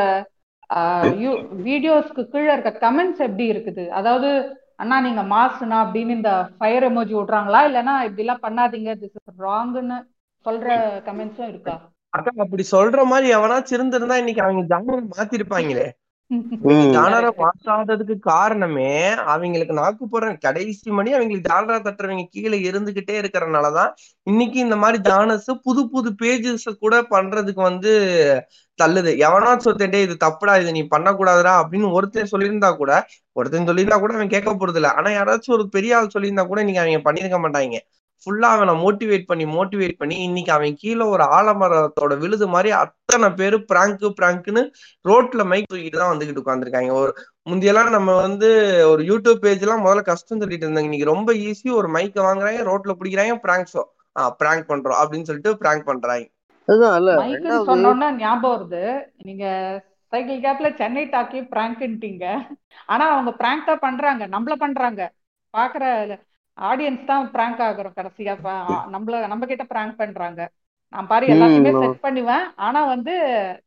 வீடியோஸ்க்கு கீழே இருக்க கமெண்ட்ஸ் எப்படி இருக்குது? அதாவது அண்ணா நீங்க மாசுனா அப்படின்னு இந்த ஃபயர் எமோஜி விடுறாங்களா? இல்லனா இப்படி எல்லாம் பண்ணாதீங்க திஸ் இஸ் ராங்னு சொல்ற கமெண்ட்ஸும் இருக்கா? அக்கா அப்படி சொல்ற மாதிரி எவனாச்சும் இருந்திருந்தா இன்னைக்கு அவங்க ஜாமீன் மாத்திருப்பாங்களே. ஜானரா பாஸ் மாத்தாததுக்கு காரணமே அவங்களுக்கு நாக்கு போற கடைசி மணி அவங்களுக்கு ஜாலரா தட்டுறவங்க கீழே இருந்துகிட்டே இருக்கறனாலதான் இன்னைக்கு இந்த மாதிரி ஜானஸ் புது புது பேஜஸ் கூட பண்றதுக்கு வந்து தள்ளுது. எவனா ஒருத்தன் இது தப்புடா இது நீ பண்ணக்கூடாதுடா அப்படின்னு ஒருத்தன் சொல்லியிருந்தா கூட ஒருத்தன் சொல்லியிருந்தா கூட அவன் கேட்க போறது இல்ல ஆனா யாராச்சும் ஒரு பெரிய ஆள் சொல்லியிருந்தா கூட இன்னைக்கு அவங்க பண்ணிருக்க மாட்டாங்க. ஃபுல்லா அவனை மோட்டிவேட் பண்ணி மோட்டிவேட் பண்ணி இன்னைக்கு அவன் கீழே ஒரு ஆலமரத்தோட விழுது மாதிரி அத்தனை பேரு பிராங்கு பிராங்க்னு ரோட்ல மைக் தூக்கிட்டு தான் வந்துகிட்டு உட்காந்துருக்காங்க ஒரு முந்தியெல்லாம் நம்ம வந்து ஒரு யூடியூப் பேஜ் எல்லாம் முதல்ல கஷ்டம் சொல்லிட்டு இருந்தாங்க. இன்னைக்கு ரொம்ப ஈஸி ஒரு மைக்க வாங்குறாங்க ரோட்ல பிடிக்கிறாங்க பிராங்க் ஷோ ஆஹ் பிராங்க் பண்றோம் அப்படின்னு சொல்லிட்டு பிராங்க் பண்றாங்க. அதுதான் ஞாபகம் வருது. நீங்க சைக்கிள் கேப்ல சென்னை டாக்கி பிராங்க்ன்ட்டீங்க ஆனா அவங்க பிராங்க் தான் பண்றாங்க நம்மள பண்றாங்க. பாக்குற ஆடியன்ஸ் தான் பிராங்க் ஆகுறோம் கடைசியா. நம்மள நம்ம கிட்ட பிராங்க் பண்றாங்க. நான் பாரு எல்லாத்தையுமே செட் பண்ணுவேன். ஆனா வந்து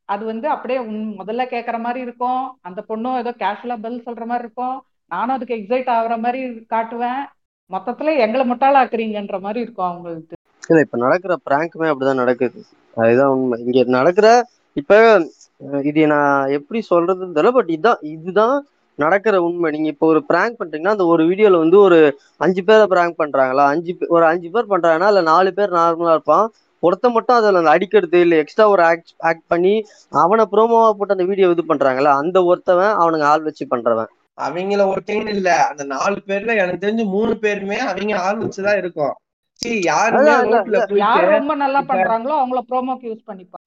அது வந்து அப்படியே முதல்ல கேக்குற மாதிரி இருக்கும். அந்த பொண்ணும் ஏதோ கேஷுவலா பதில் சொல்ற மாதிரி இருக்கும். நானும் அதுக்கு எக்ஸைட் ஆகுற மாதிரி காட்டுவேன். மொத்தத்துல எங்களை முட்டாளாக்குறீங்கன்ற மாதிரி இருக்கும் அவங்களுக்கு இல்ல இப்ப நடக்கிற பிராங்க்குமே அப்படிதான் நடக்குது. அதுதான் உண்மை. இங்க நடக்கிற இப்ப இது நான் எப்படி சொல்றதுன்னு தெரியல பட் இதுதான் இதுதான் நடக்கிற உண்மை. நீங்க இப்போ ஒரு பிராங்க் பண்றீங்கன்னா அந்த ஒரு வீடியோல வந்து ஒரு அஞ்சு பேரை பிராங்க் பண்றாங்களா? அஞ்சு ஒரு அஞ்சு பேர் பண்றாங்கன்னா இல்ல நாலு பேர் நார்மலா இருப்பான். ஒருத்த மட்டும் அதுல அந்த அடிக்கிறது இல்ல எக்ஸ்ட்ரா ஒரு ஆக்ட் ஆக்ட் பண்ணி அவனை ப்ரோமோவா போட்டு அந்த வீடியோ இது பண்றாங்களா அந்த ஒருத்தவன் அவனுங்க ஆள் வச்சு பண்றவன். அவங்கள ஒருத்தங்க இல்ல. அந்த நாலு பேர்ல எனக்கு தெரிஞ்சு மூணு பேருமே அவங்க ஆள் வச்சுதான் இருக்கும். சரி யாருமே ரொம்ப நல்லா பண்றாங்களோ அவங்கள ப்ரோமோக்கு யூஸ் பண்ணிப்பாங்க.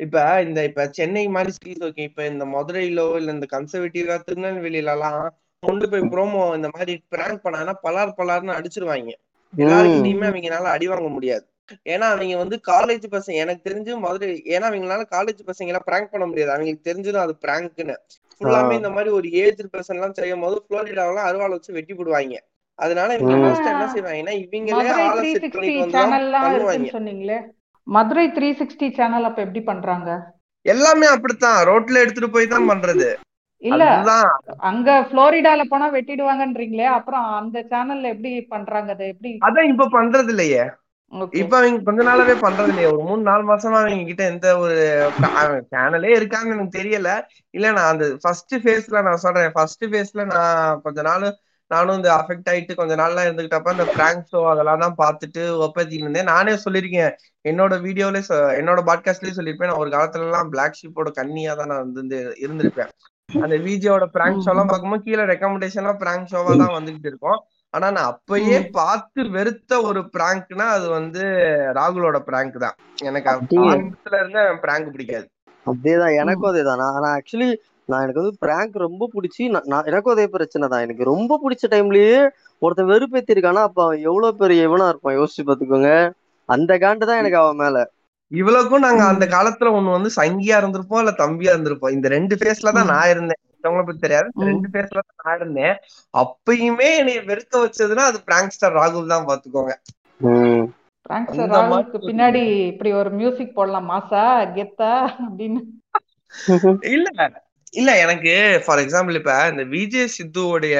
இப்ப இந்த இப்ப சென்னை மாதிரி சிட்டிஸ் ஓகே இப்ப இந்த மதுரையிலோ இல்ல இந்த கன்சர்வேட்டிவா திருநெல்வேலியில எல்லாம் கொண்டு போய் ப்ரோமோ இந்த மாதிரி பிராங்க் பண்ணாங்கன்னா பலார் பலார்னு அடிச்சிருவாங்க. எல்லாருக்கிட்டையுமே அவங்கனால அடி வாங்க முடியாது. ஏன்னா அவங்க வந்து காலேஜ் பசங்க எனக்கு தெரிஞ்சு மதுரை ஏன்னா அவங்களால காலேஜ் பசங்க எல்லாம் பிராங்க் பண்ண முடியாது. அவங்களுக்கு தெரிஞ்சிடும் அது பிராங்க்னு ஃபுல்லாமே இந்த மாதிரி ஒரு ஏஜ் பர்சன் எல்லாம் செய்யும் போது புளோரிடாவெல்லாம் அருவாளை வச்சு வெட்டி போடுவாங்க. அதனால இவங்க என்ன செய்வாங்கன்னா இவங்களே ஆளை செட் பண்ணிட்டு பண்ணுவாங்க. மதுரை த்ரீ சிக்ஸ்டி சேனல் அப்ப எப்படி பண்றாங்க? எல்லாமே அப்படித்தான். ரோட்ல எடுத்துட்டு போய் தான் பண்றது. இல்ல அங்க புளோரிடால போனா வெட்டிடுவாங்கன்றீங்களே அப்புறம் அந்த சேனல்ல எப்படி பண்றாங்க அதை எப்படி? அதான் இப்ப பண்றது இல்லையே. இப்ப அவங்க கொஞ்ச நாளாவே பண்றது இல்லையே. ஒரு மூணு நாலு மாசமா அவங்க கிட்ட எந்த ஒரு சேனலே இருக்கான்னு எனக்கு தெரியல. இல்ல நான் அந்த ஃபர்ஸ்ட் ஃபேஸ்ல நான் சொல்றேன். ஃபர்ஸ்ட் ஃபேஸ்ல நான் கொஞ்ச நாள் நானும் இந்த அஃபெக்ட் ஆயிட்டு கொஞ்ச நாள்லாம் இருந்துகிட்டப்ப இந்த பிராங்க் ஷோ அதெல்லாம் தான் பார்த்துட்டு ஒப்பத்திட்டு இருந்தேன். நானே சொல்லியிருக்கேன். என்னோட வீடியோல என்னோட பாட்காஸ்ட்லயே சொல்லியிருப்பேன். நான் ஒரு காலத்துல எல்லாம் பிளாக் ஷீப்போட கண்ணியா தான் நான் வந்து இருந்திருப்பேன். அந்த விஜயோட பிராங்க் ஷோ எல்லாம் பார்க்கும்போது கீழே ரெக்கமெண்டேஷன்லாம் பிராங்க் ஷோவா தான் வந்துகிட்டு இருக்கும். ஆனா நான் அப்பயே. பார்த்து வெறுத்த ஒரு பிராங்க்னா அது வந்து ராகுலோட பிராங்க் தான். எனக்கு ஆரம்பத்துல இருந்த பிராங்க் பிடிக்காது. அதேதான். எனக்கும் அதேதான். நான் நான் ஆக்சுவலி நான் எனக்கு வந்து பிராங்க் ரொம்ப பிடிச்சி நான் எனக்கும் அதே பிரச்சனை தான் எனக்கு ரொம்ப பிடிச்ச டைம்லயே ஒருத்தன் வெறுப்பேத்திருக்கானா அப்ப அவன் எவ்வளவு பெரிய இவனா இருப்பான் யோசிச்சு பாத்துக்கோங்க அந்த காண்டு தான் எனக்கு அவன் மேல இவ்வளவுக்கும் நாங்க. அந்த காலத்துல ஒண்ணு வந்து சங்கியா இருந்திருப்போம் இல்ல தம்பியா இருந்திருப்போம் இந்த ரெண்டு ஃபேஸ்ல தான். நான் இருந்தேன் மத்தவங்கள பத்தி தெரியாது. ரெண்டு ஃபேஸ்ல தான் நான் இருந்தேன் அப்பயுமே என்னை வெறுக்க வச்சதுன்னா அது பிராங்க்ஸ்டர் ராகுல் தான் பாத்துக்கோங்க. பிராங்க்ஸ்டர் ராகுலுக்கு பின்னாடி இப்படி ஒரு மியூசிக் போடலாம் மாசா கெத்தா அப்படின்னு இல்ல இல்ல எனக்கு ஃபார் எக்ஸாம்பிள் இப்ப இந்த விஜய் சித்துவோடைய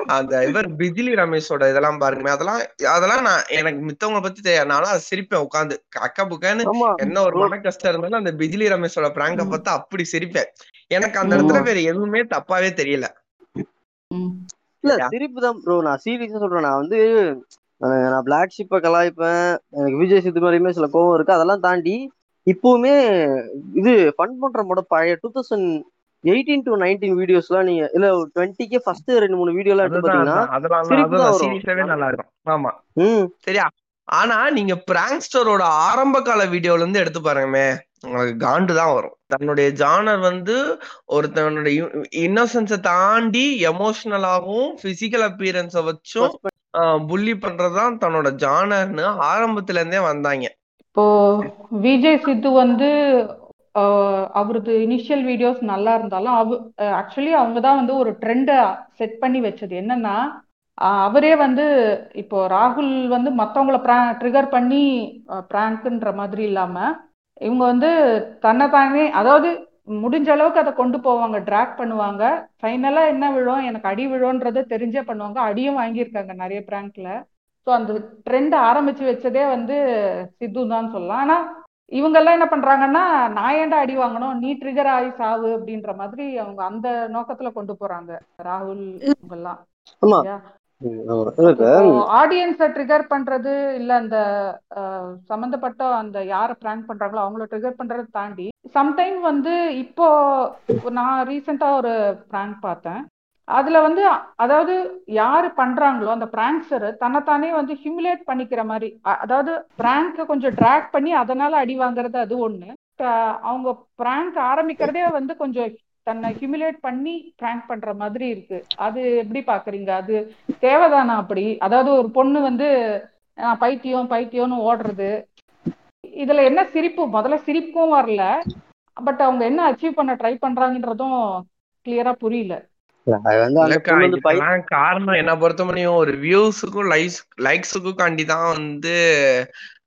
அந்த இவர் பிஜிலி ரமேஷோட இதெல்லாம் பாருங்க அதெல்லாம் அதெல்லாம் நான் எனக்கு மித்தவங்க பத்தி தெரியாது. நானும் அதை சிரிப்பேன் உட்காந்து. அக்கா புக்கான்னு என்ன ஒரு மன கஷ்டம் இருந்தாலும் அந்த பிஜிலி ரமேஷோட பிராங்க. பார்த்தா அப்படி சிரிப்பேன். எனக்கு அந்த இடத்துல வேற எதுவுமே தப்பாவே தெரியல. இல்ல? சிரிப்பு தான் ப்ரோ நான் சீரியஸா சொல்றேன். நான் வந்து நான் பிளாக் ஷிப்பை கலாய்ப்பேன். எனக்கு விஜய் சித்து மாதிரியுமே சில கோவம் இருக்கு. அதெல்லாம் தாண்டி இப்பவுமே இது ஃபன் பண்ற மோட பழைய two thousand eighteen to nineteen வீடியோஸ்லாம் நீங்க இல்ல டுவெண்ட்டிக்கே ஃபர்ஸ்ட் ரெண்டு மூணு வீடியோலாம் எடுத்து பாத்தீங்கன்னா நல்லா இருக்கும் ஆமா. ம். சரியா? ஆனா நீங்க பிராங்க்ஸ்டரோட ஆரம்ப கால வீடியோல இருந்து எடுத்து பாருங்கமே. உங்களுக்கு காண்டு தான் வரும். தன்னுடைய ஜானர் வந்து ஒரு தன்னுடைய இன்னோசன்ஸை தாண்டி எமோஷனலாகவும் பிசிக்கல் அப்பியரன்ஸை வச்சும் புள்ளி பண்றதுதான் தன்னோட ஜானர்னு ஆரம்பத்துல இருந்தே வந்தாங்க. இப்போ விஜய் சித்து வந்து ஆஹ், அவரது இனிஷியல் வீடியோஸ் நல்லா இருந்தாலும் அவ ஆக்சுவலி அவங்க தான் வந்து ஒரு ட்ரெண்டை செட் பண்ணி வச்சது. என்னன்னா அவரே வந்து இப்போ ராகுல் வந்து மற்றவங்கள ப்ரா ட்ரிகர் பண்ணி ப்ராங்க்ன்ற மாதிரி இல்லாம இவங்க வந்து தன்னைத்தானே அதாவது முடிஞ்ச அளவுக்கு அதை கொண்டு போவாங்க ட்ராக் பண்ணுவாங்க. ஃபைனலா என்ன விழும்? எனக்கு அடி விழும்ன்றதை தெரிஞ்சே பண்ணுவாங்க. அடியும் வாங்கியிருக்காங்க நிறைய ப்ராங்க்ல ஸோ அந்த ட்ரெண்ட் ஆரம்பிச்சு வச்சதே வந்து சித்து தான் சொல்லலாம். ஆனா இவங்க எல்லாம் என்ன பண்றாங்கன்னா நான் ஏன்டா அடி வாங்கணும்? நீ ட்ரிகர் ஆகி சாவு அப்படின்ற மாதிரி அவங்க அந்த நோக்கத்துல கொண்டு போறாங்க. ராகுல் இவங்கெல்லாம். ஆமா. சரியா? ம், ஆமா. எனக்கு ஆடியன்ஸை ட்ரிகர் பண்றது இல்ல அந்த சம்பந்தப்பட்ட அந்த யாரை பிராங்க் பண்றாங்களோ அவங்கள ட்ரிகர் பண்றதை தாண்டி சம்டைம் வந்து இப்போ நான் ரீசெண்டா ஒரு பிராங்க் பார்த்தேன். அதுல வந்து அதாவது யாரு பண்றாங்களோ அந்த பிராங்க்ஸர் தன்னைத்தானே வந்து ஹியூமிலேட் பண்ணிக்கிற மாதிரி அதாவது பிராங்க கொஞ்சம் ட்ராக் பண்ணி அதனால அடி வாங்குறது அது ஒண்ணு. அவங்க பிராங்க் ஆரம்பிக்கிறதே வந்து கொஞ்சம் தன்னை ஹியூமிலேட் பண்ணி பிராங்க் பண்ற மாதிரி இருக்கு. அது எப்படி பாக்குறீங்க? அது தேவைதானா அப்படி? அதாவது ஒரு பொண்ணு வந்து பைத்தியம் பைத்தியம்னு ஓடுறது. இதுல என்ன சிரிப்பு? முதல்ல சிரிப்பும் வரல. பட் அவங்க என்ன அச்சீவ் பண்ண ட்ரை பண்றாங்கன்றதும் கிளியரா புரியல. காரணம். என்ன பொறுத்த முடியும் ஒரு வியூஸுக்கும் லைக்ஸ் லைக்ஸுக்கும் காண்டி தான் வந்து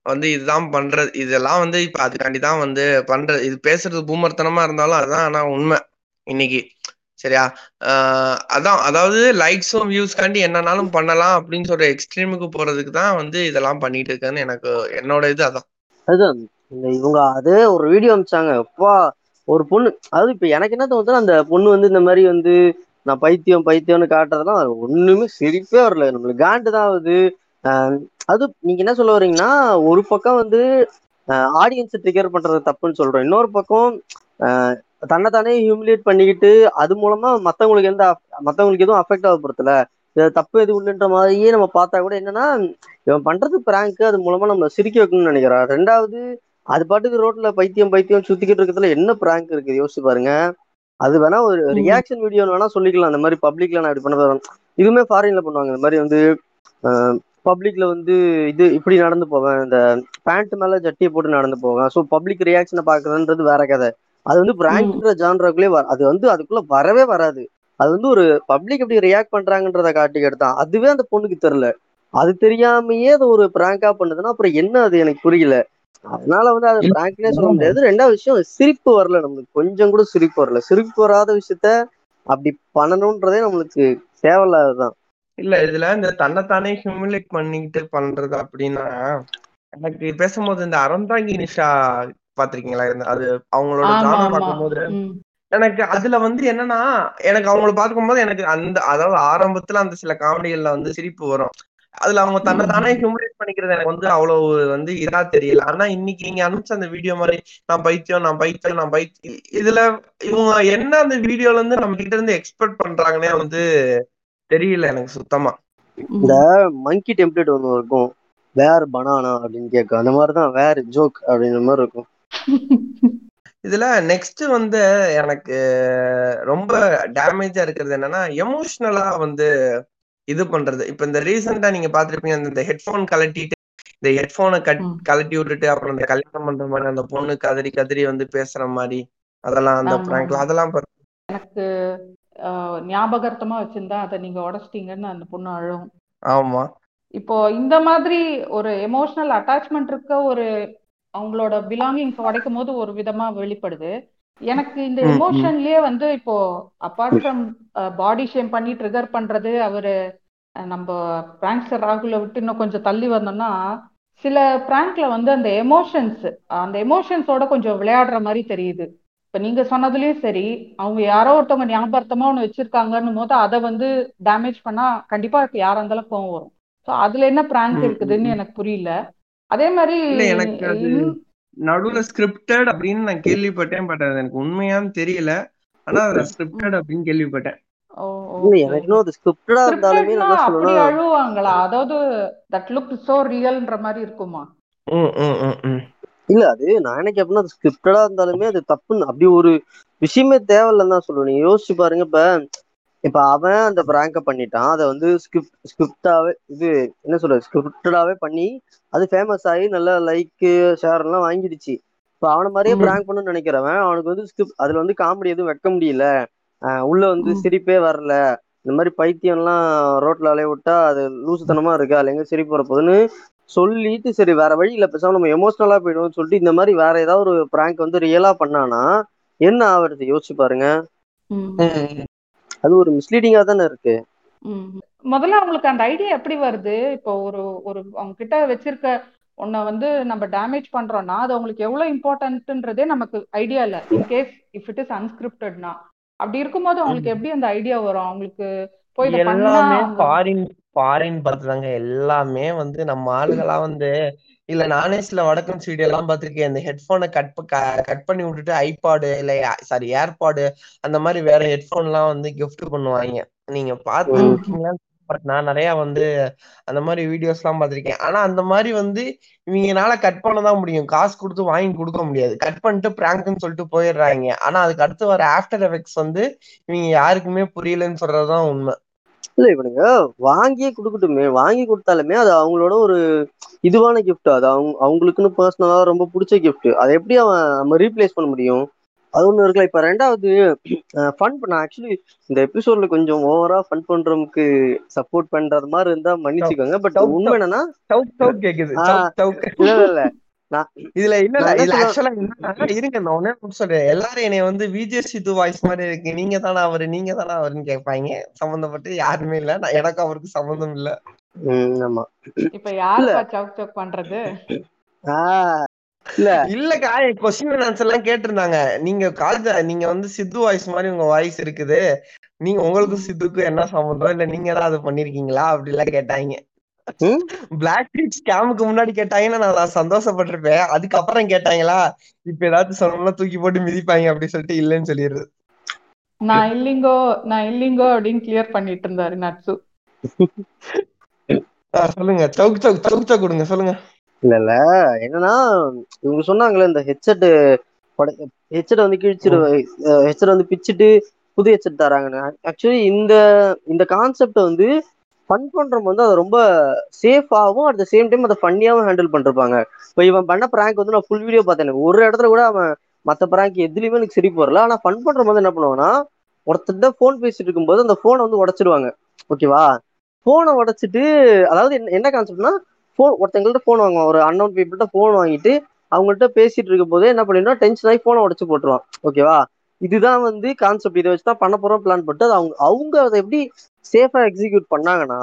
வந்து இதுதான் பண்றது இதெல்லாம் வந்து இப்ப அதுக்காண்டி தான் வந்து பண்றது இது பேசுறது பூமர்த்தனமா இருந்தாலும் அதுதான் ஆனா உண்மை இன்னைக்கு. சரியா? அதான். அதாவது லைக்ஸும் வியூஸ் காண்டி என்னன்னாலும் பண்ணலாம் அப்படின்னு சொல்ற எக்ஸ்ட்ரீமுக்கு போறதுக்கு தான் வந்து இதெல்லாம் பண்ணிட்டு இருக்கேன்னு எனக்கு என்னோட இது அதான். அதுதான். இவங்க அதே ஒரு வீடியோ அமிச்சாங்க. அப்பா ஒரு பொண்ணு அதாவது இப்ப எனக்கு என்ன தோணுதுன்னா அந்த பொண்ணு வந்து இந்த மாதிரி வந்து நான் பைத்தியம் பைத்தியம்னு காட்டுறதுலாம் அது ஒண்ணுமே சிரிப்பே வரல. நம்மளுக்கு காண்டு தான் ஆகுது. அது நீங்க என்ன சொல்ல வரீங்கன்னா ஒரு பக்கம் வந்து ஆடியன்ஸை ட்ரிகர் பண்றது தப்புன்னு சொல்றோம். இன்னொரு பக்கம் தன்னைத்தானே ஹியூமிலேட் பண்ணிக்கிட்டு அது மூலமா மத்தவங்களுக்கு எந்த அஃப்- மத்தவங்களுக்கு எதுவும் அஃபெக்ட் ஆக போறதுல தப்பு எதுவும் இல்லைன்ற மாதிரியே நம்ம பார்த்தா கூட என்னன்னா இவன் பண்றது பிராங்க் அது மூலமா நம்ம சிரிக்க வைக்கணும்னு நினைக்கிறான். ரெண்டாவது அது பாட்டுக்கு ரோட்ல பைத்தியம் பைத்தியம் சுத்திக்கிட்டு இருக்கிறதுல என்ன பிராங்க் இருக்குது? யோசிச்சு பாருங்க. அது வேணா ஒரு. ரியாக்ஷன் வீடியோ வேணா சொல்லிக்கலாம். அந்த மாதிரி பப்ளிக்ல நான் இப்படி பண்ண போறேன் இதுவுமே ஃபாரின்ல பண்ணுவாங்க. இந்த மாதிரி வந்து பப்ளிக்ல வந்து இது இப்படி நடந்து போவேன். இந்த பேண்ட் மேல ஜட்டியை போட்டு நடந்து போவேன். ஸோ பப்ளிக் ரியாக்ஷனை பாக்குறதுன்றது வேற கதை. அது வந்து பிராங்க்ன்ற ஜான்ராக்குள்ளே வர அது வந்து அதுக்குள்ள வரவே வராது. அது வந்து ஒரு பப்ளிக் எப்படி ரியாக்ட் பண்றாங்கன்றத காட்டிக்கிட்டு தான் அதுவே அந்த பொண்ணுக்கு தெரியல. அது தெரியாமயே அது ஒரு பிராங்கா பண்ணுதுன்னா அப்புறம் என்ன அது எனக்கு புரியல. அதனால வந்து அது பிராங்க்னே சொல்ல முடியாது. ரெண்டாவது விஷயம் சிரிப்பு வரல நம்மளுக்கு கொஞ்சம் கூட சிரிப்பு வரல. சிரிப்பு வராத விஷயத்த அப்படி பண்ணணும்ன்றதே நம்மளுக்கு தேவையில்லாததுதான். இல்ல இதுல இந்த தன்னைத்தானே ஹியூமிலேட் பண்ணிக்கிட்டு பண்றது அப்படின்னா எனக்கு பேசும்போது இந்த அறந்தாங்கி நிஷா பாத்திருக்கீங்களா? இந்த- அது அவங்களோட ஆமா பார்க்கும்போது. எனக்கு அதுல வந்து என்னன்னா எனக்கு அவங்கள பார்க்கும்போது எனக்கு அந்த அதாவது ஆரம்பத்துல அந்த சில காமெடிகள்ல வந்து சிரிப்பு வரும். அதுல அவங்க தன்னை தானே ஹியூமிலேட் பண்ணிக்கிறது எனக்கு வந்து அவ்வளவு வந்து இதா தெரியல. ஆனா இன்னைக்கு நீங்க அனுப்பிச்ச அந்த வீடியோ மாதிரி நான் பைத்தியம் நான் பைத்தியம் நான் பைத்தியம் இதுல இவங்க என்ன அந்த வீடியோல இருந்து நம்ம கிட்ட இருந்து எக்ஸ்பெக்ட் பண்றாங்கன்னே வந்து தெரியல எனக்கு சுத்தமா. இந்த மங்கி டெம்ப்ளேட் ஒன்று இருக்கும். வேர் பனானா அப்படின்னு கேட்கும் அந்த மாதிரி தான் வேர் ஜோக் அப்படின்ற மாதிரி இருக்கும். இதுல நெக்ஸ்ட் வந்து எனக்கு ரொம்ப டேமேஜா இருக்கிறது என்னன்னா எமோஷனலா வந்து இது பண்றது. இப்ப இந்த ரீசெண்டா நீங்க பாத்திருப்பீங்க அந்த- ஹெட்போன் கலட்டிட்டு இந்த ஹெட்போனை கட் ம். கழட்டி விட்டுட்டு அப்புறம் இந்த கல்யாணம் பண்ற மாதிரி அந்த பொண்ணு கதறி கதறி வந்து பேசுற மாதிரி அதெல்லாம் அந்த பிராங்க்ல அதெல்லாம் எனக்கு ஞாபகார்த்தமா வச்சிருந்தா அதை நீங்க உடைச்சிட்டீங்கன்னு அந்த பொண்ணு அழும் ஆமா. இப்போ இந்த மாதிரி ஒரு எமோஷனல் அட்டாச்மெண்ட் இருக்க ஒரு அவங்களோட பிலாங்கிங்ஸ் உடைக்கும் போது ஒரு விதமா வெளிப்படுது. எனக்கு இந்த. எமோஷன்லயே வந்து இப்போ அப்பார்ட் ஃப்ரம் பாடி ஷேம் பண்ணி ட்ரிகர் பண்றது அவரு நம்ம பிராங்க்ஸ்டர் ராகுல விட்டு இன்னும் கொஞ்சம் தள்ளி வந்தோம்னா சில பிராங்க்ல வந்து அந்த எமோஷன்ஸ் அந்த எமோஷன்ஸோட கொஞ்சம் விளையாடுற மாதிரி தெரியுது இப்ப நீங்க சொன்னதுலயும் சரி அவங்க யாரோ ஒருத்தவங்க ஞாபகார்த்தமா ஒண்ணு வச்சிருக்காங்கன்னு போது அதை வந்து டேமேஜ் பண்ணா கண்டிப்பா யாரா இருந்தாலும் கோவம் வரும் ஸோ அதுல என்ன பிராங்க் இருக்குதுன்னு. எனக்கு புரியல அதே மாதிரி எனக்கு அது நடுவுல ஸ்கிரிப்டட் அப்படின்னு நான் கேள்விப்பட்டேன் பட் அது எனக்கு உண்மையான்னு தெரியல. ஆனா அதுல ம், ஸ்கிரிப்டட் அப்படின்னு கேள்விப்பட்டேன். எனக்கு அது அதாவது தட் லுக் சோ ரியல்ன்ற மாதிரி இருக்குமா? ம் ம் ம் ம். இல்ல அது நான் என்ன கேட்பேன்னா அது ஸ்கிரிப்டடா இருந்தாலுமே அது தப்புன்னு அப்படி ஒரு விஷயமே தேவையில்லைன்னு தான் சொல்லுவேன். நீங்க யோசிச்சு பாருங்க இப்ப இப்ப அவன் அந்த பிராங்க பண்ணிட்டான். அதை வந்து ஸ்கிரிப்ட் ஸ்கிரிப்டாவே இது என்ன சொல்றது? ஸ்கிரிப்டடாவே பண்ணி அது ஃபேமஸ் ஆகி நல்ல லைக் ஷேர் எல்லாம் வாங்கிடுச்சு. இப்ப அவனை மாதிரியே பிராங்க் பண்ணணும்னு நினைக்கிறவன் அவனுக்கு வந்து ஸ்கிரிப்ட் அதுல வந்து காமெடி எதுவும் வைக்க முடியல. உள்ள வந்து சிரிப்பே வரல. இந்த மாதிரி பைத்தியம்லாம் ரோட்ல அலைய விட்டா அது லூசுத்தனமா இருக்கு? அதுல எங்க சிரிப்பு வரப்போகுதுன்னு சொல்லிட்டு சரி வேற வழி இல்ல பேசாம நம்ம எமோஷனலா போயிடுவோம்னு சொல்லிட்டு இந்த மாதிரி வேற ஏதாவது ஒரு பிராங்க் வந்து ரியலா பண்ணானா என்ன ஆவறது? யோசிச்சு பாருங்க. அது ஒரு மிஸ்லீடிங்கா தானே இருக்கு. முதல்ல அவங்களுக்கு அந்த ஐடியா எப்படி வருது? இப்போ ஒரு ஒரு அவங்க கிட்ட வச்சிருக்க ஒன்ன வந்து நம்ம டேமேஜ் பண்றோம்னா அது அவங்களுக்கு எவ்வளவு இம்பார்ட்டன்ட்ன்றதே நமக்கு ஐடியா இல்ல. In case if it is அன்ஸ்கிரிப்டட்னா அப்படி இருக்கும்போது அவங்களுக்கு. எப்படி அந்த ஐடியா வரும்? அவங்களுக்கு போய் எல்லாமே ஃபாரின் ஃபாரின் பார்த்துதாங்க எல்லாமே வந்து நம்ம ஆளுகளா வந்து இல்ல நானே சில வடக்கன் வீடியோ எல்லாம் பார்த்திருக்கேன் இந்த ஹெட்போனை கட் கட் பண்ணி விட்டுட்டு ஐபாடு இல்ல சாரி ஏர்பாடு அந்த மாதிரி வேற ஹெட்போன் எல்லாம் வந்து gift பண்ணுவாங்க. நீங்க. பார்த்துருக்கீங்களா பட் நான் நிறைய வந்து அந்த மாதிரி வீடியோஸ் எல்லாம் பார்த்திருக்கேன் ஆனா அந்த மாதிரி வந்து இவங்கனால கட் பண்ண தான் முடியும். காசு கொடுத்து வாங்கி கொடுக்க முடியாது. கட் பண்ணிட்டு பிராங்க்னு சொல்லிட்டு போயிடுறாங்க. ஆனா அதுக்கு அடுத்து வர ஆஃப்டர் எஃபெக்ட்ஸ் வந்து இவங்க யாருக்குமே புரியலன்னு சொல்றதுதான் உண்மை. இல்ல இவனுங்க. வாங்கியே கொடுக்கட்டுமே. வாங்கி கொடுத்தாலுமே அது அவங்களோட ஒரு இதுவான gift அது. அவங்க அவங்களுக்குன்னு பர்சனலா ரொம்ப பிடிச்ச gift. அதை எப்படி அவன் நம்ம ரீப்ளேஸ் பண்ண முடியும்? அது ஒண்ணு இருக்குல்ல. இப்ப ரெண்டாவது ஃபன் பண்ண ஆக்சுவலி இந்த எபிசோட்ல கொஞ்சம் ஓவரா ஃபன் பண்றவங்களுக்கு சப்போர்ட் பண்றது மாதிரி இருந்தா மன்னிச்சுக்கோங்க. பட் உண்மை என்னன்னா இல்ல இல்ல. இதுல இல்ல இல்ல ஆக்சுவலா என்னன்னா இருங்க நான் ஒண்ணே ஒண்ணு சொல்றேன். எல்லாரும் என்னைய வந்து விஜய் சித்து வாய்ஸ் மாதிரி இருக்கு நீங்க தானே அவரு? நீங்க தானே அவருன்னு கேட்பாங்க. சம்பந்தப்பட்டு யாருமே இல்ல. நான் எனக்கும் அவருக்கு சம்பந்தம் இல்ல. ஆமா. இப்ப யாருப்பா சவுக் சவுக் பண்றது? ஆஹ் இல்ல. இல்லக்கா என் கொஸ்டின் ஆன்சர் எல்லாம் கேட்டிருந்தாங்க. நீங்க காலேஜ் நீங்க வந்து சித்து வாய்ஸ் மாதிரி உங்க வாய்ஸ் இருக்குது. நீங்க உங்களுக்கும். சித்துக்கும் என்ன சம்பந்தம்? இல்ல நீங்க அது பண்ணிருக்கீங்களா? அப்படி எல்லாம் கேட்டாங்க. பிளாக் பீச் ஸ்கேமுக்கு முன்னாடி கேட்டாங்கன்னா நான் சந்தோஷப்பட்டிருப்பேன். அதுக்கப்புறம் கேட்டாங்களா? இப்ப ஏதாச்சும் சொன்னோம்னா தூக்கி போட்டு மிதிப்பாங்க அப்படி சொல்லிட்டு இல்லைன்னு சொல்லிடுறது. நான் இல்லிங்கோ நான் இல்லிங்கோ அப்படின்னு கிளியர் பண்ணிட்டு இருந்தாரு நட்சு. ஆஹ் சொல்லுங்க. சவுக் சவுக் சவுக் சவுக் கொடுங்க சொல்லுங்க. இல்ல இல்ல. என்னன்னா இவங்க சொன்னாங்களே இந்த ஹெட்செட் ஹெட்செட் வந்து கிழிச்சிடு ஹெட்செட் வந்து பிச்சுட்டு புது ஹெட்செட் தராங்கன்னு. ஆக்சுவலி இந்த இந்த கான்செப்ட் வந்து ஃபன் பண்றவங்க வந்து அதை ரொம்ப சேஃபாகவும் அட் த சேம் டைம் அதை ஃபன்னியாகவும் ஹேண்டில் பண்ணிருப்பாங்க. இப்போ இவன் பண்ண பிராங்க் வந்து நான் ஃபுல் வீடியோ பார்த்தேன். ஒரு இடத்துல கூட அவன் மற்ற பிராங்க் எதுலையுமே எனக்கு சிரிப்பு வரல. ஆனால் ஃபன் பண்ற போது என்ன பண்ணுவாங்கன்னா ஒருத்தர்கிட்ட ஃபோன் பேசிட்டு இருக்கும்போது அந்த ஃபோனை வந்து உடைச்சிடுவாங்க ஓகேவா ஃபோனை உடைச்சிட்டு அதாவது என்ன என்ன கான்செப்ட்னா ஃபோன் ஒருத்தங்கள்ட்ட ஃபோன் வாங்குவான். ஒரு அன்னோன் பீப்புள்கிட்ட ஃபோன் வாங்கிட்டு அவங்கள்ட்ட பேசிட்டு இருக்கும் போதே என்ன பண்ணிடுனா டென்ஷன் ஆகி ஃபோனை உடச்சு போட்டுருவான். ஓகேவா இதுதான் வந்து கான்செப்ட் இதை வச்சு தான் பண்ண போறோம் பிளான் போட்டு அது அவங்க அவங்க அதை எப்படி சேஃபா எக்ஸிக்யூட் பண்ணாங்கன்னா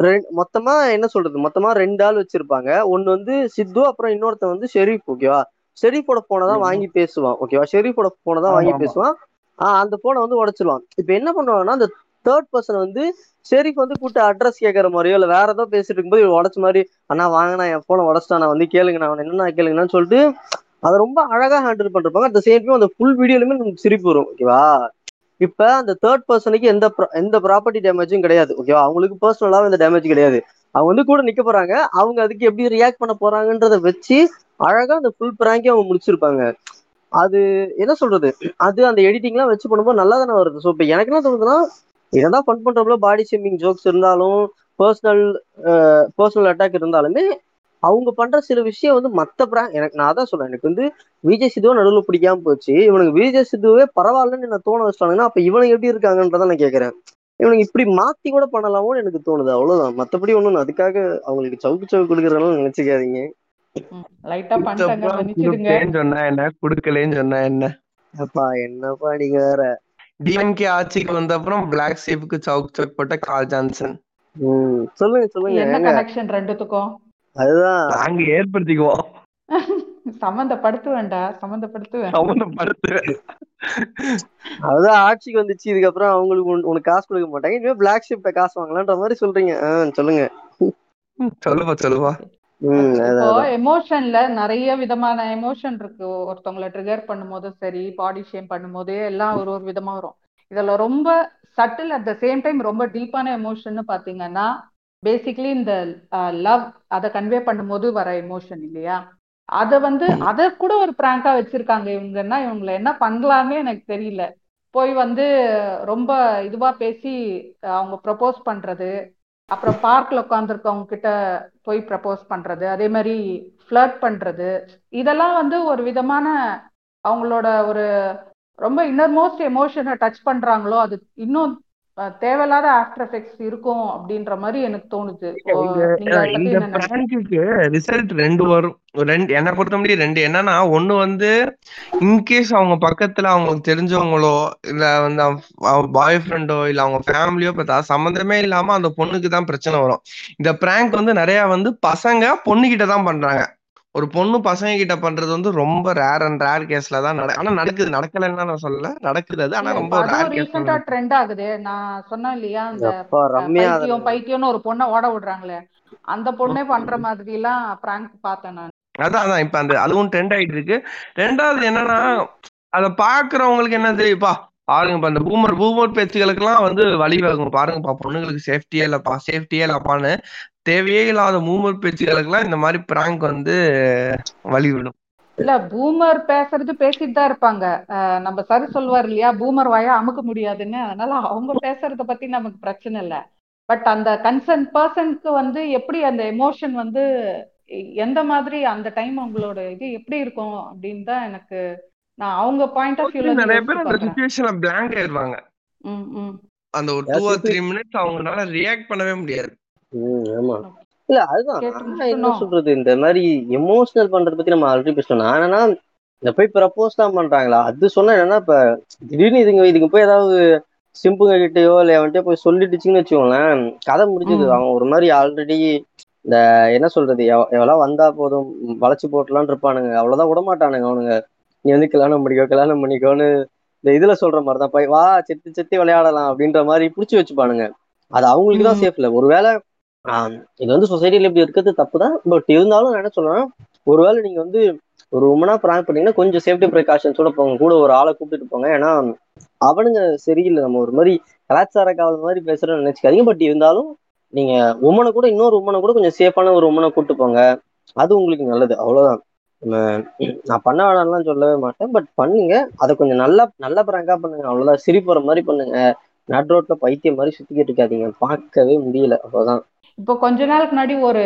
ரெண்டு மொத்தமா என்ன சொல்றது? மொத்தமா ரெண்டு ஆள் வச்சிருப்பாங்க. ஒன்னு வந்து சித்து அப்புறம் இன்னொருத்தன் வந்து ஷெரீஃப் ஓகேவா ஷெரீஃபோட போனை தான் வாங்கி பேசுவான் ஓகேவா ஷெரீஃபோட போனை தான் வாங்கி பேசுவான். ஆஹ் அந்த போனை வந்து உடைச்சிருவான். இப்ப என்ன பண்ணுவாங்கன்னா அந்த தேர்ட் பர்சன் வந்து ஷெரீஃப் வந்து கூட்ட அட்ரஸ் கேட்கற மாதிரியோ இல்ல வேற ஏதோ பேசிட்டு இருக்கும்போது உடச்ச மாதிரி அண்ணா வாங்கினா என் போனை உடச்சிட்டான் நான் வந்து கேளுங்க நான் என்னன்னா கேளுங்கன்னு சொல்லிட்டு அதை ரொம்ப அழகா ஹேண்டில் பண்ணிருப்பாங்க. அட் சேம் டைம் அந்த ஃபுல் வீடியோலுமே நமக்கு சிரிப்பு வரும் ஓகேவா இப்ப அந்த தேர்ட் பர்சனுக்கு எந்த எந்த ப்ராப்பர்ட்டி டேமேஜும் கிடையாது. ஓகேவா அவங்களுக்கு பர்சனலாவும் எந்த டேமேஜ் கிடையாது. அவங்க வந்து கூட நிக்க போறாங்க. அவங்க அதுக்கு எப்படி ரியாக்ட் பண்ண போறாங்கன்றத வச்சு அழகா அந்த ஃபுல் பிராங்கே அவங்க முடிச்சிருப்பாங்க. அது என்ன சொல்றது? அது அந்த எடிட்டிங்லாம் வச்சு பண்ணும்போது நல்லா தானே வருது. ஸோ இப்போ எனக்கு என்ன தோணுதுன்னா என்னதான் ஃபன் பண்றப்பல பாடி ஷேமிங் ஜோக்ஸ் இருந்தாலும் பர்சனல் பர்சனல் அட்டாக் இருந்தாலுமே அவங்க பண்ற சில விஷயம் வந்து மத்த பிராங்க் எனக்கு நான் அதான் சொல்றேன். எனக்கு வந்து விஜய் சித்துவை நடுவில் பிடிக்காம போச்சு. இவனுக்கு விஜய் சித்துவே பரவாயில்லன்னு என்ன தோண வச்சிட்டாங்கன்னா அப்ப இவனுக்கு எப்படி இருக்காங்கன்றத நான் கேக்குறேன். இவனுக்கு இப்படி மாத்தி கூட பண்ணலாமோன்னு எனக்கு தோணுது. அவ்வளவுதான். மத்தபடி ஒண்ணும் அதுக்காக அவங்களுக்கு சவுக்கு சவுக்கு கொடுக்குறதுனால நினைச்சுக்காதீங்க. சொன்னா என்ன? குடுக்கலேன்னு சொன்னா என்ன? அப்பா என்னப்பா நீங்க வேற. டிஎம்கே ஆட்சிக்கு வந்த அப்புறம் பிளாக் ஷீப்புக்கு சவுக் சவுக் போட்ட கால் ஜான்சன் உம் சொல்லுங்க சொல்லுங்க. என்ன ஏங்க? கனெக்ஷன் ரெண்டுத்துக்கும்? அதுதான். நாங்க ஏற்படுத்திக்குவோம். சம்மந்தப்படுத்துவேன்டா சம்மந்தப்படுத்துவேன். சம்மந்தப்படுத்துவேன். அதுதான் ஆட்சிக்கு வந்துச்சு இதுக்கப்புறம் அவங்களுக்கு உன்- உனக்கு காசு கொடுக்க மாட்டாங்க இனிமே பிளாக் ஷிப்ட காசு வாங்கலான்ற மாதிரி சொல்றீங்க. சொல்லுங்க. சொல்லுவா சொல்லுவா எமோஷன்ல நிறைய விதமான எமோஷன் இருக்கு. ஒருத்தவங்கள ட்ரிகர் பண்ணும்போது சரி பாடி ஷேம் பண்ணும்போது எல்லாம் ஒரு ஒரு விதமா வரும். இதுல ரொம்ப subtle at the same time ரொம்ப டீப்பான எமோஷன் பாத்தீங்கன்னா பேசிக்கலி இந்த லவ் அதை கன்வே பண்ணும்போது வர எமோஷன் இல்லையா? அத வந்து அத கூட ஒரு பிராங்கா வச்சிருக்காங்க இவங்கன்னா இவங்களை என்ன பண்ணலாமே எனக்கு தெரியல. போய் வந்து ரொம்ப இதுவா பேசி அவங்க ப்ரப்போஸ் பண்றது அப்புறம் பார்க்ல உட்காந்துருக்கவங்க கிட்ட போய் ப்ரப்போஸ் பண்றது அதே மாதிரி ஃப்ளர்ட் பண்றது இதெல்லாம் வந்து ஒரு விதமான அவங்களோட ஒரு ரொம்ப இன்னர்மோஸ்ட் எமோஷனை டச் பண்றாங்களோ அது இன்னும் தேவையில்லாத ஆஃப்டர் எஃபெக்ட்ஸ் இருக்கும் அப்படின்ற மாதிரி எனக்கு தோணுது. இந்த ரிசல்ட் ரெண்டு வரும். ரெண்டு என்னை பொறுத்த முடியும் ரெண்டு. என்னன்னா ஒண்ணு வந்து இன்கேஸ் அவங்க பக்கத்துல அவங்களுக்கு தெரிஞ்சவங்களோ இல்ல வந்து பாய் ஃப்ரெண்டோ இல்ல அவங்க ஃபேமிலியோ பார்த்தா சம்மந்தமே இல்லாம அந்த பொண்ணுக்கு தான் பிரச்சனை வரும். இந்த பிராங்க் வந்து நிறைய வந்து பசங்க பொண்ணுகிட்ட தான் பண்றாங்க. ஒரு பொண்ணு பசங்க கிட்ட பண்றது வந்து ரொம்ப ரேர் அண்ட் ரேர் கேஸ்ல தான் நட ஆனா நடக்குது நடக்கலைன்னு நான் சொல்லல. நடக்குது அது ஆனா ரொம்ப ரேர் ரீசெண்டா ட்ரெண்ட் ஆகுது. நான் சொன்னேன் இல்லையா அந்த பைத்தியம் பைத்தியம்னு ஒரு பொண்ணை ஓட விடுறாங்களே. அந்த பொண்ணே பண்ற மாதிரி எல்லாம் பிராங்க் பார்த்தேன் நான். அதான் அதான். இப்ப அந்த அதுவும் ட்ரெண்ட் ஆயிட்டு இருக்கு. ரெண்டாவது என்னன்னா அத பாக்குறவங்களுக்கு என்ன தெரியுப்பா பாருங்க இப்ப அந்த பூமர் பூமர் பேச்சுகளுக்கெல்லாம் வந்து வழிவகுக்கும் பாருங்கப்பா பொண்ணுங்களுக்கு சேஃப்டியே இல்லப்பா சேஃப்டியே இல்லப்பான்னு தேவையே இல்லாத மூமர் பேச்சுகளுக்கெல்லாம் இந்த மாதிரி பிராங்க் வந்து வழிவிடும். இல்ல பூமர் பேசுறது பேசிட்டு தான் இருப்பாங்க. நம்ம சரி சொல்வார் இல்லையா பூமர் வாயா அமுக்க முடியாதுன்னு. அதனால அவங்க பேசுறத பத்தி நமக்கு பிரச்சனை இல்ல. பட் அந்த கன்சர்ன் பர்சனுக்கு வந்து எப்படி அந்த எமோஷன் வந்து எந்த மாதிரி அந்த டைம் அவங்களோட இது எப்படி இருக்கும் அப்படின்னு தான் எனக்கு நான் அவங்க பாயிண்ட் ஆஃப் வியூல நிறைய பேர் அந்த சுச்சுவேஷன்ல பிளாங்க் ஆயிடுவாங்க. ம் ம். அந்த ஒரு Yeah, two or super. Three minutes அவங்களால ரியாக்ட் பண்ணவே முடியாது. ஆமா. இல்ல அதுதான். என்ன சொல்றது? இந்த மாதிரி எமோஷனல் பண்றத பத்தி நம்ம ஆல்ரெடி பேசணும் நான் என்னன்னா இந்த போய் ப்ரப்போஸ் தான் பண்றாங்களா? அது சொன்னா என்னன்னா இப்ப திடீர்னு இதுங்க இதுங்க போய் ஏதாவது சிம்புங்க கிட்டயோ இல்ல அவன்கிட்ட போய் சொல்லிட்டுச்சுன்னு வச்சுக்கோங்களேன் கதை முடிஞ்சது. அவன் ஒரு மாதிரி ஆல்ரெடி இந்த என்ன சொல்றது? எவ- எவ்வளவு வந்தா போதும் வளைச்சு போட்டலான்னு இருப்பானுங்க. அவ்வளவுதான் விட மாட்டானுங்க அவனுங்க. நீ வந்து கல்யாணம் பண்ணிக்கோ கல்யாணம் பண்ணிக்கோன்னு இந்த இதுல சொல்ற மாதிரி தான் போய் வா செத்து செத்து விளையாடலாம் அப்படின்ற மாதிரி புடிச்சு வச்சுப்பானுங்க. அது அவங்களுக்கு தான் சேஃப் இல்ல ஒருவேளை இது வந்து சொசைட்டில இப்படி இருக்கிறது தப்பு தான் பட் இருந்தாலும் நான் என்ன சொல்லலாம் ஒருவேளை நீங்க வந்து ஒரு உமனா பிராங்க் பண்ணீங்கன்னா கொஞ்சம் சேஃப்டி ப்ரிகாஷன்ஸோட போங்க. கூட ஒரு ஆளை கூப்பிட்டுட்டு போங்க. ஏன்னா அவனுங்க சரியில்லை. நம்ம ஒரு மாதிரி கலாச்சார காவல் மாதிரி பேசுறோம்னு நினைச்சுக்காதீங்க. பட் இருந்தாலும் நீங்க உமனை கூட இன்னொரு உமனை கூட கொஞ்சம் சேஃபான ஒரு உமனை கூப்பிட்டு போங்க. அது உங்களுக்கு நல்லது. அவ்வளவுதான். நான் பண்ண வேணாம்லாம் சொல்லவே மாட்டேன். பட் பண்ணுங்க. அதை கொஞ்சம் நல்லா நல்ல பிராங்கா பண்ணுங்க. அவ்வளவுதான். சிரிப்புற மாதிரி பண்ணுங்க. நட் ரோட்ல பைத்தியம் மாதிரி சுத்திக்கிட்டு இருக்காதீங்க. பார்க்கவே முடியல. அவ்வளவுதான். இப்போ கொஞ்ச நாளுக்கு முன்னாடி ஒரு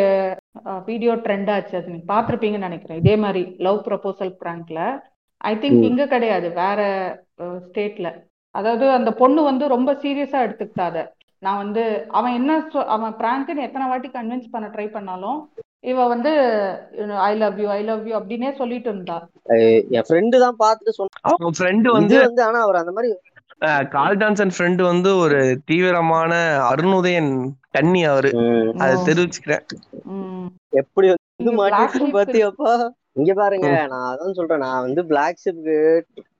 வீடியோ ட்ரெண்ட் ஆச்சு அது நீங்க பார்த்திருப்பீங்கன்னு நினைக்கிறேன். இதே மாதிரி லவ் ப்ரப்போசல் பிராங்க்ல ஐ திங்க். இங்க கிடையாது வேற ஸ்டேட்ல அதாவது அந்த பொண்ணு வந்து ரொம்ப சீரியஸா எடுத்துக்கிட்டா அத. நான் வந்து அவன் என்ன சொ- அவன் பிராங்க்னு எத்தனை வாட்டி கன்வின்ஸ் பண்ண ட்ரை பண்ணாலும் இவ வந்து I love you I love you அப்படின்னே சொல்லிட்டு இருந்தா. என் ஃப்ரெண்டு தான் பார்த்துட்டு சொன்ன அவங்க ஃப்ரெண்டு இது வந்து வந்து ஆனா அவர் அந்த மாதிரி கால் ஜான்சன் ஃப்ரெண்டு வந்து ஒரு தீவிரமான அருணுதயன் கன்னி அவரு. அதை. தெரிவிச்சுக்கிறேன். எப்படி வந்து sheep பாத்தியாப்பா? இங்க பாருங்க நான் அதான் சொல்றேன் நான் வந்து பிளாக் ஷிப்க்கு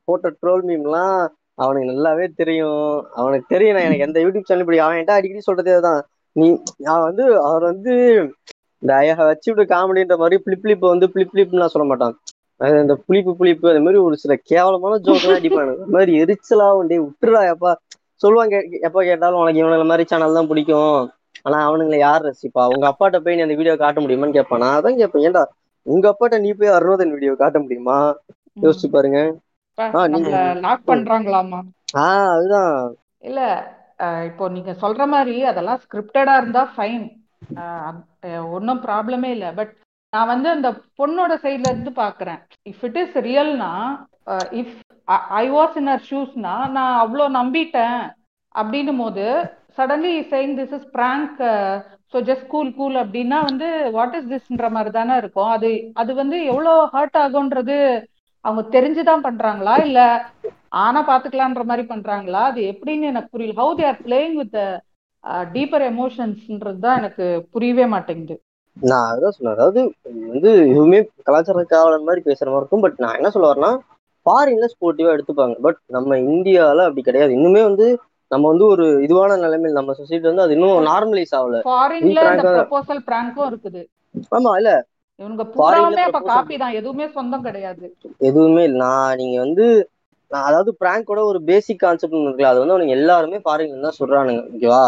போட்ட ட்ரோல் மீம்லாம் அவனுக்கு நல்லாவே தெரியும். அவனுக்கு தெரியும் நான் எனக்கு எந்த யூடியூப் சேனல் இப்படி அவன் என்கிட்ட அடிக்கடி சொல்றதே தான் நீ நான் வந்து அவர் வந்து இந்த ஐயா வச்சு விட்டு காமெடின்ற மாதிரி பிளிப் பிளிப் வந்து பிளிப் பிளிப்லாம் சொல்ல மாட்டான். இந்த புளிப்பு புளிப்பு அந்த மாதிரி ஒரு சில கேவலமான ஜோக்கெல்லாம் அடிப்பானு அந்த மாதிரி எரிச்சலா உண்டே விட்டுறா எப்பா. சொல்லுவாங்க எப்ப கேட்டாலும் உனக்கு இவனுங்க மாதிரி சேனல் தான் பிடிக்கும். ஆனா அவனுங்களை யார் ரசிப்பா? உங்க அப்பாட்ட போய் நீ அந்த வீடியோ காட்ட முடியுமான்னு கேட்பான். நான் அதான் கேட்பேன். ஏன்டா உங்க அப்பாட்ட நீ போய் அறுபதன் வீடியோ காட்ட முடியுமா? யோசிச்சு பாருங்க. லாக் பண்றாங்களாமா ஆஹ் அதுதான். இல்ல இப்போ நீங்க சொல்ற மாதிரி அதெல்லாம் ஸ்கிரிப்டடா இருந்தா ஃபைன் ஒன்றும் ப்ராப்ளமே இல்லை. பட் நான் வந்து அந்த பொண்ணோட சைட்ல இருந்து பாக்குறேன். If it is ரியல்னா if I was in her ஷூஸ்னா நான் அவ்வளோ நம்பிட்டேன். அப்படின்னும் போது suddenly saying this is prank so just cool cool அப்படின்னா வந்து வாட் இஸ் திஸ்ன்ற மாதிரி தானே இருக்கும். அது அது வந்து எவ்வளோ ஹர்ட் ஆகும்ன்றது அவங்க தெரிஞ்சுதான் பண்றாங்களா? இல்ல ஆனா பாத்துக்கலான்ற மாதிரி பண்றாங்களா? அது எப்படின்னு எனக்கு புரியல. How they are playing with deeper எமோஷன்ஸ்ன்றது தான் எனக்கு புரியவே மாட்டேங்குது. நான் அதான் சொன்னேன். அதாவது வந்து எதுவுமே கலாச்சார காவலன் மாதிரி பேசுற மாதிரி இருக்கும். பட் நான் என்ன சொல்ல வரேன்னா ஃபாரின்ல ஸ்போர்ட்டிவா எடுத்துப்பாங்க. பட் நம்ம இந்தியால அப்படி கிடையாது. இன்னுமே வந்து நம்ம வந்து ஒரு இதுவான நிலைமையில் நம்ம சொசைட்டி வந்து அது இன்னும் நார்மலைஸ் ஆகல. ப்ரொபோசல் பிராங்கும் இருக்குது. ஆமா இல்ல. ல பூராவுமே அப்ப காப்பி தான். எதுவுமே சொந்தம் கிடையாது. எதுவுமே இல்ல. நான் நீங்க வந்து நான் அதாவது பிராங்கோட ஒரு பேசிக் கான்செப்ட் இருக்குல்ல அது வந்து அவனுங்க எல்லாருமே ஃபாரின்ல தான் சொல்றானுங்க ஓகேவா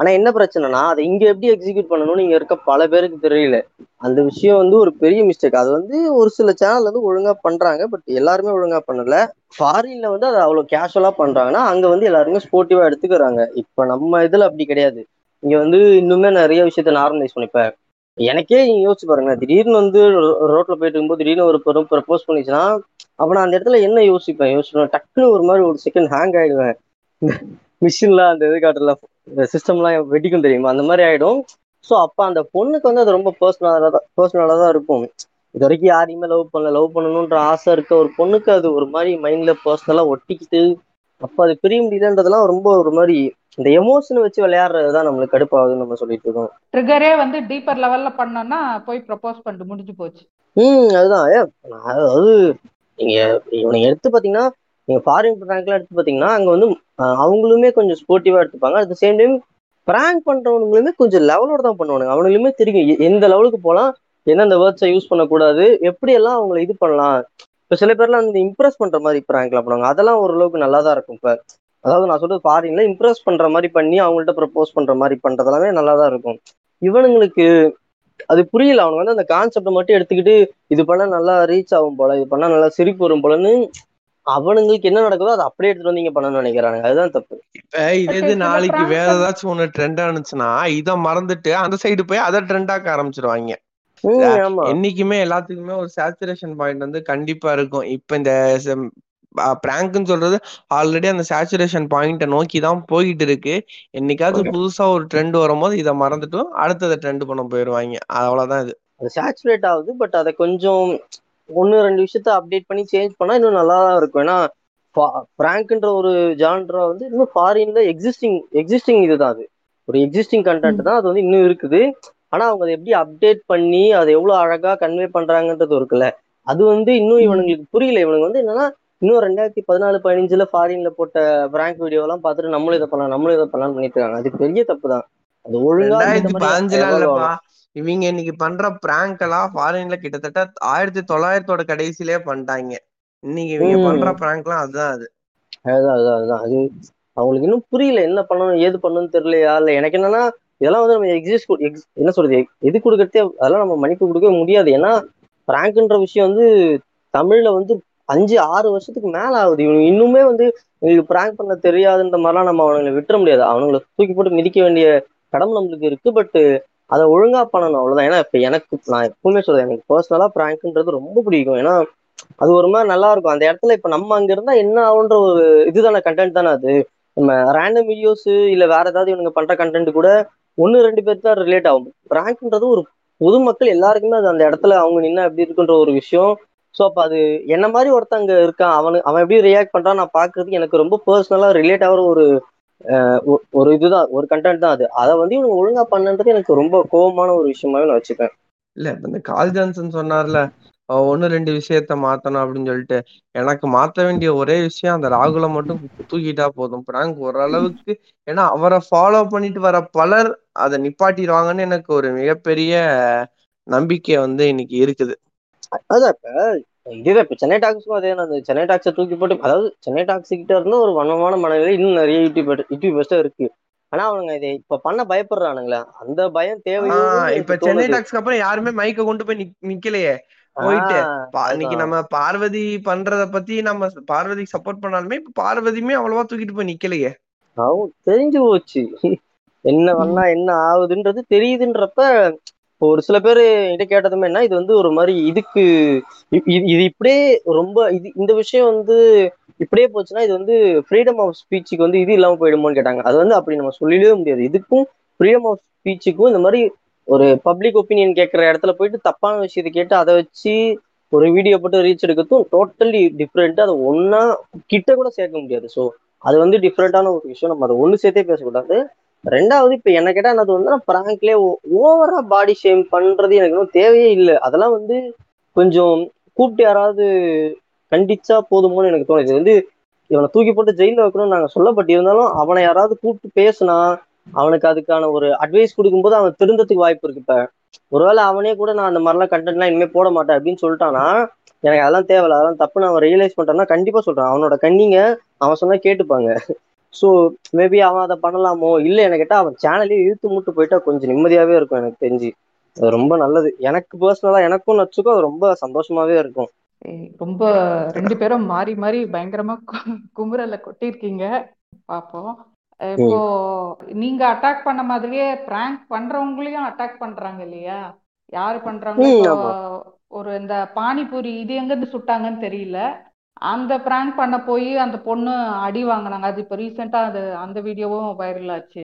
ஆனா என்ன பிரச்சனைனா அதை இங்க எப்படி எக்ஸிக்யூட் பண்ணணும்னு இங்க இருக்க பல பேருக்கு தெரியல. அந்த விஷயம் வந்து ஒரு பெரிய மிஸ்டேக் அது வந்து ஒரு சில சேனல் வந்து ஒழுங்கா பண்றாங்க பட் எல்லாருமே ஒழுங்கா பண்ணல. ஃபாரின்ல வந்து அதை அவ்வளவு கேஷுவலா பண்றாங்கன்னா அங்க வந்து எல்லாருமே ஸ்போர்ட்டிவா எடுத்துக்கிறாங்க. இப்ப நம்ம இதுல அப்படி கிடையாது. இங்க வந்து இன்னுமே நிறைய விஷயத்த நார்மலைஸ் பண்ணிப்பேன். எனக்கே நீங்க யோசிச்சு பாருங்க திடீர்னு வந்து ரோ- ரோட்ல போயிட்டு இருக்கும்போது திடீர்னு ஒரு பொருள் ப்ரப்போஸ் பண்ணிச்சுன்னா அப்ப நான் அந்த இடத்துல என்ன யோசிப்பேன்? யோசிப்பேன் டக்குன்னு ஒரு மாதிரி ஒரு செகண்ட் ஹேங் ஆயிடுவேன். மிஷின்லாம் அந்த இது காட்டுல சிஸ்டம்லாம் வெடிக்கும் தெரியுமா? அந்த மாதிரி ஆயிடும். ஸோ அப்ப அந்த பொண்ணுக்கு வந்து அது ரொம்ப பர்சனலாக தான் பர்சனலாக தான் இருக்கும். இது வரைக்கும் யாரையுமே லவ் பண்ணல. லவ் பண்ணணுன்ற ஆசை இருக்க ஒரு பொண்ணுக்கு அது ஒரு மாதிரி மைண்ட்ல பர்சனலா ஒட்டிக்கிட்டு அப்ப அது பிரிய முடியலன்றதெல்லாம் ரொம்ப ஒரு மாதிரி இந்த எமோஷனை வச்சு விளையாடுறது தான் நம்மளுக்கு கடுப்பாகுதுன்னு நம்ம சொல்லிட்டு இருக்கோம். ட்ரிகரே வந்து டீப்பர் லெவல்ல பண்ணோம்னா போய் ப்ரப்போஸ் பண்ணிட்டு முடிஞ்சு போச்சு. ம் அதுதான். அதாவது நீங்க இவனை எடுத்து பாத்தீங்கன்னா நீங்கள் ஃபாரின் ப்ராங்க்லாம் எடுத்து பார்த்தீங்கன்னா அங்கே வந்து அவங்களுமே கொஞ்சம் ஸ்போர்ட்டிவாக எடுத்துப்பாங்க. At the same time prank பண்றவனுங்களுமே கொஞ்சம் லெவலோட தான் பண்ணுவானுங்க. அவனுங்களுமே தெரியும் எந்த லெவலுக்கு போகலாம் எந்தெந்த வேர்ட்ஸை யூஸ் பண்ணக்கூடாது எப்படியெல்லாம் அவங்கள இது பண்ணலாம். இப்போ சில பேர்லாம் வந்து இம்ப்ரெஸ் பண்ணுற மாதிரி ப்ராங்க்லாம் பண்ணுவாங்க. அதெல்லாம் ஓரளவுக்கு நல்லா தான் இருக்கும். இப்போ அதாவது நான் சொல்றது ஃபாரின்ல இம்ப்ரெஸ் பண்ற மாதிரி பண்ணி அவங்கள்ட்ட ப்ரப்போஸ் பண்ற மாதிரி பண்றதெல்லாமே நல்லா தான் இருக்கும். இவனுங்களுக்கு அது புரியல. அவனுங்க வந்து அந்த கான்செப்டை மட்டும் எடுத்துக்கிட்டு இது பண்ணா நல்லா ரீச் ஆகும் போல இது பண்ணா நல்லா சிரிப்பு வரும் போலன்னு அவனுங்களுக்கு என்ன நடக்குதோ அதை அப்படியே எடுத்துட்டு வந்து இங்க பண்ணணும்னு நினைக்கிறானுங்க. அதுதான் தப்பு. இப்ப இது நாளைக்கு வேற ஏதாச்சும் ஒண்ணு ட்ரெண்ட் ஆனிச்சுன்னா இத மறந்துட்டு அந்த சைடு போய் அதை ட்ரெண்ட் ஆக்க ஆரம்பிச்சிருவாங்க. என்னைக்குமே எல்லாத்துக்குமே ஒரு சேச்சுரேஷன் பாயிண்ட் வந்து கண்டிப்பா இருக்கும். இப்ப இந்த பிராங்க்னு சொல்றது ஆல்ரெடி அந்த சேச்சுரேஷன் பாயிண்ட நோக்கி தான் போயிட்டு இருக்கு. என்னைக்காச்சும் புதுசா ஒரு ட்ரெண்ட் வரும்போது இதை மறந்துட்டு அடுத்ததை ட்ரெண்ட் பண்ண போயிருவாங்க. அவ்வளவுதான் இது. அது சேச்சுரேட் ஆகுது பட் அதை கொஞ்சம் ஒன்று ரெண்டு விஷயத்த அப்டேட் பண்ணி சேஞ்ச் பண்ணா இன்னும் நல்லா தான் இருக்கும். ஏன்னா பிராங்க்ன்ற ஒரு ஜான்ரா வந்து இன்னும் ஃபாரின்ல எக்ஸிஸ்டிங் எக்ஸிஸ்டிங் இதுதான் அது. ஒரு எக்ஸிஸ்டிங் கண்டென்ட் தான் அது வந்து இன்னும் இருக்குது. ஆனா அவங்க அதை எப்படி அப்டேட் பண்ணி அதை எவ்வளவு அழகா கன்வே பண்றாங்கன்றது இருக்குல்ல. அது வந்து இன்னும் இவனுங்களுக்கு புரியல. இவனுக்கு வந்து என்னன்னா இன்னும் ரெண்டாயிரத்தி பதினாலு பதினஞ்சுல ஃபாரின்ல போட்ட பிராங்க் வீடியோ எல்லாம் பார்த்துட்டு நம்மளும் இதை பண்ணலாம் நம்மளும் இதை பண்ணலாம் பண்ணிட்டு இருக்காங்க. அது பெரிய தப்பு தான். அது ஒழுங்கா இவங்க இன்னைக்கு பண்ற பிராங்க் எல்லாம் ஃபாரின்ல கிட்டத்தட்ட ஆயிரத்தி தொள்ளாயிரத்தோட கடைசியிலே பண்ணிட்டாங்க. இன்னைக்கு இவங்க. பண்ற பிராங்க் எல்லாம் அதுதான் அது. அதுதான் அதுதான் அதுதான். அது அவங்களுக்கு இன்னும் புரியல என்ன பண்ணணும் ஏது பண்ணணும்னு தெரியலையா? இல்ல எனக்கு என்னன்னா இதெல்லாம் வந்து நம்ம எக்ஸிஸ்ட் என்ன சொல்றது எது கொடுக்கறதே அதெல்லாம் நம்ம மன்னிப்பு கொடுக்கவே முடியாது. ஏன்னா பிராங்க்ன்ற விஷயம் வந்து தமிழ்ல வந்து அஞ்சு ஆறு வருஷத்துக்கு மேல ஆகுது. இவங்க இன்னுமே வந்து இவங்களுக்கு பிராங்க் பண்ண தெரியாதுன்ற மாதிரிலாம் நம்ம அவனுங்களை விட்டுற முடியாது. அவனுங்களை தூக்கி போட்டு மிதிக்க வேண்டிய கடமை நம்மளுக்கு இருக்கு. பட் அதை ஒழுங்கா பண்ணணும் அவ்வளவுதான். ஏன்னா இப்ப எனக்கு நான் எப்பவுமே சொல்றேன் எனக்கு பர்சனலா பிராங்க்ன்றது ரொம்ப பிடிக்கும். ஏன்னா அது ஒரு மாதிரி நல்லா இருக்கும். அந்த இடத்துல இப்ப நம்ம அங்க இருந்தா என்ன ஆகுன்ற ஒரு இதுதானே கண்டென்ட் தானே அது. நம்ம ரேண்டம் வீடியோஸ் இல்ல வேற ஏதாவது இவங்க பண்ற கண்டென்ட் கூட ஒன்னு ரெண்டு பேருக்கு தான் ரிலேட் ஆகும். பிராங்க்ன்றது ஒரு பொதுமக்கள் எல்லாருக்குமே அது அந்த இடத்துல அவங்க நின்னா எப்படி இருக்குன்ற ஒரு விஷயம். ஸோ அப்ப அது என்ன மாதிரி ஒருத்தன் இருக்கான் அவனு அவன் எப்படி ரியாக்ட் பண்றான் நான் பாக்குறதுக்கு எனக்கு ரொம்ப பர்சனலா ரிலேட் ஆகிற ஒரு ஒரு இதுதான் ஒரு கண்டென்ட் தான் அது. அதை வந்து இவங்க ஒழுங்கா பண்ணன்றது எனக்கு ரொம்ப கோவமான ஒரு விஷயமாவே நான் வச்சுப்பேன். இல்ல இந்த கால் ஜான்சன் சொன்னார்ல ஒண்ணு ரெண்டு விஷயத்த மாத்தணும் அப்படின்னு சொல்லிட்டு. எனக்கு மாத்த வேண்டிய ஒரே விஷயம் அந்த ராகுலை மட்டும் தூக்கிட்டா போதும். பிராங்க் ஓரளவுக்கு ஏன்னா அவரை ஃபாலோ பண்ணிட்டு வர பலர் அதை நிப்பாட்டிடுவாங்கன்னு எனக்கு ஒரு மிகப்பெரிய நம்பிக்கை வந்து இன்னைக்கு இருக்குது. அதான் இப்ப இதுதான் இப்ப சென்னை டாக்ஸுக்கும் அதே. அந்த சென்னை டாக்ஸை தூக்கி போட்டு அதாவது சென்னை டாக்ஸ் கிட்ட இருந்து ஒரு வனமான மனநிலை இன்னும் நிறைய யூடியூப் யூடியூபர்ஸ்டா இருக்கு. ஆனா அவனுங்க இதை இப்ப பண்ண பயப்படுறானுங்களே. அந்த பயம் ஆஹ் இப்ப சென்னை டாக்ஸ்க்கு அப்புறம் யாருமே மைக்க கொண்டு போய் நிக்- நிக்கலையே. போயிட்டு இன்னைக்கு நம்ம பார்வதி பண்றத பத்தி நம்ம பார்வதிக்கு சப்போர்ட் பண்ணாலுமே இப்ப பார்வதியுமே அவ்வளவா தூக்கிட்டு போய் நிக்கலையே. அவன் தெரிஞ்சு போச்சு. என்ன பண்ணா என்ன ஆகுதுன்றது தெரியுதுன்றப்ப ஒரு சில பேர் என்கிட்ட கேட்டதுமே என்ன இது வந்து ஒரு மாதிரி இதுக்கு இது இது இப்படியே ரொம்ப இது இந்த விஷயம் வந்து இப்படியே போச்சுன்னா இது வந்து ஃப்ரீடம் ஆஃப் ஸ்பீச்சுக்கு வந்து இது இல்லாமல் போயிடுமோன்னு கேட்டாங்க. அது வந்து அப்படி நம்ம சொல்லிடவே முடியாது. இதுக்கும் ஃப்ரீடம் ஆஃப் ஸ்பீச்சுக்கும் இந்த மாதிரி ஒரு பப்ளிக் ஒப்பீனியன் கேட்குற இடத்துல போயிட்டு தப்பான விஷயத்தை கேட்டு அதை வச்சு ஒரு வீடியோ போட்டு ரீச் எடுக்கிறதும் டோட்டலி டிஃப்ரெண்ட் அதை ஒன்றா கிட்ட கூட சேர்க்க முடியாது. ஸோ அது வந்து டிஃப்ரெண்டான ஒரு விஷயம். நம்ம அதை ஒன்று சேர்த்தே பேசக்கூடாது. ரெண்டாவது இப்ப என்ன கேட்டா என்னது வந்து பிராங்க்லேயே ஓவரா பாடி ஷேம் பண்றது எனக்கு இன்னும் தேவையே இல்லை. அதெல்லாம் வந்து கொஞ்சம் கூப்பிட்டு யாராவது கண்டிச்சா போதுமோன்னு எனக்கு தோணுது. வந்து இவனை தூக்கி போட்டு ஜெயில வைக்கணும்னு நாங்க சொல்லப்பட்டு இருந்தாலும் அவனை யாராவது கூப்பிட்டு பேசினா அவனுக்கு அதுக்கான ஒரு அட்வைஸ் கொடுக்கும்போது அவன் திருந்ததுக்கு வாய்ப்பு இருக்கு இப்ப. ஒருவேளை அவனே கூட நான் அந்த மாதிரிலாம் கண்டென்ட்லாம் இனிமே போட மாட்டேன் அப்படின்னு சொல்லிட்டானா எனக்கு அதெல்லாம் தேவையில்ல. அதெல்லாம் தப்பு. நான் ரியலைஸ் பண்ணிட்டேன்னா கண்டிப்பா சொல்றான். அவனோட கண்ணிங்க அவன் சொன்னா கேட்டுப்பாங்க. ஸோ மேபி அவன் அதை பண்ணலாமோ? இல்லை எனக்கு கேட்டால் அவன் சேனலே இழுத்து மூட்டு போயிட்டா கொஞ்சம் நிம்மதியாவே இருக்கும் எனக்கு தெரிஞ்சு. அது ரொம்ப நல்லது. எனக்கு பர்சனலா எனக்கும் நச்சுக்கும் அது ரொம்ப சந்தோஷமாவே இருக்கும். ரொம்ப ரெண்டு பேரும் மாறி மாறி பயங்கரமா குமுறல கொட்டியிருக்கீங்க. பாப்போம். இப்போ நீங்க அட்டாக் பண்ண மாதிரியே பிராங்க் பண்றவங்களையும் அட்டாக் பண்றாங்க இல்லையா? யாரு பண்றாங்க. ஒரு இந்த பானிபூரி இது எங்க இருந்து சுட்டாங்கன்னு தெரியல. அந்த பிராங்க் பண்ண போய் அந்த பொண்ணு அடி வாங்கினாங்க. அது இப்போ ரீசெண்டா அது அந்த வீடியோவும் வைரல் ஆச்சு.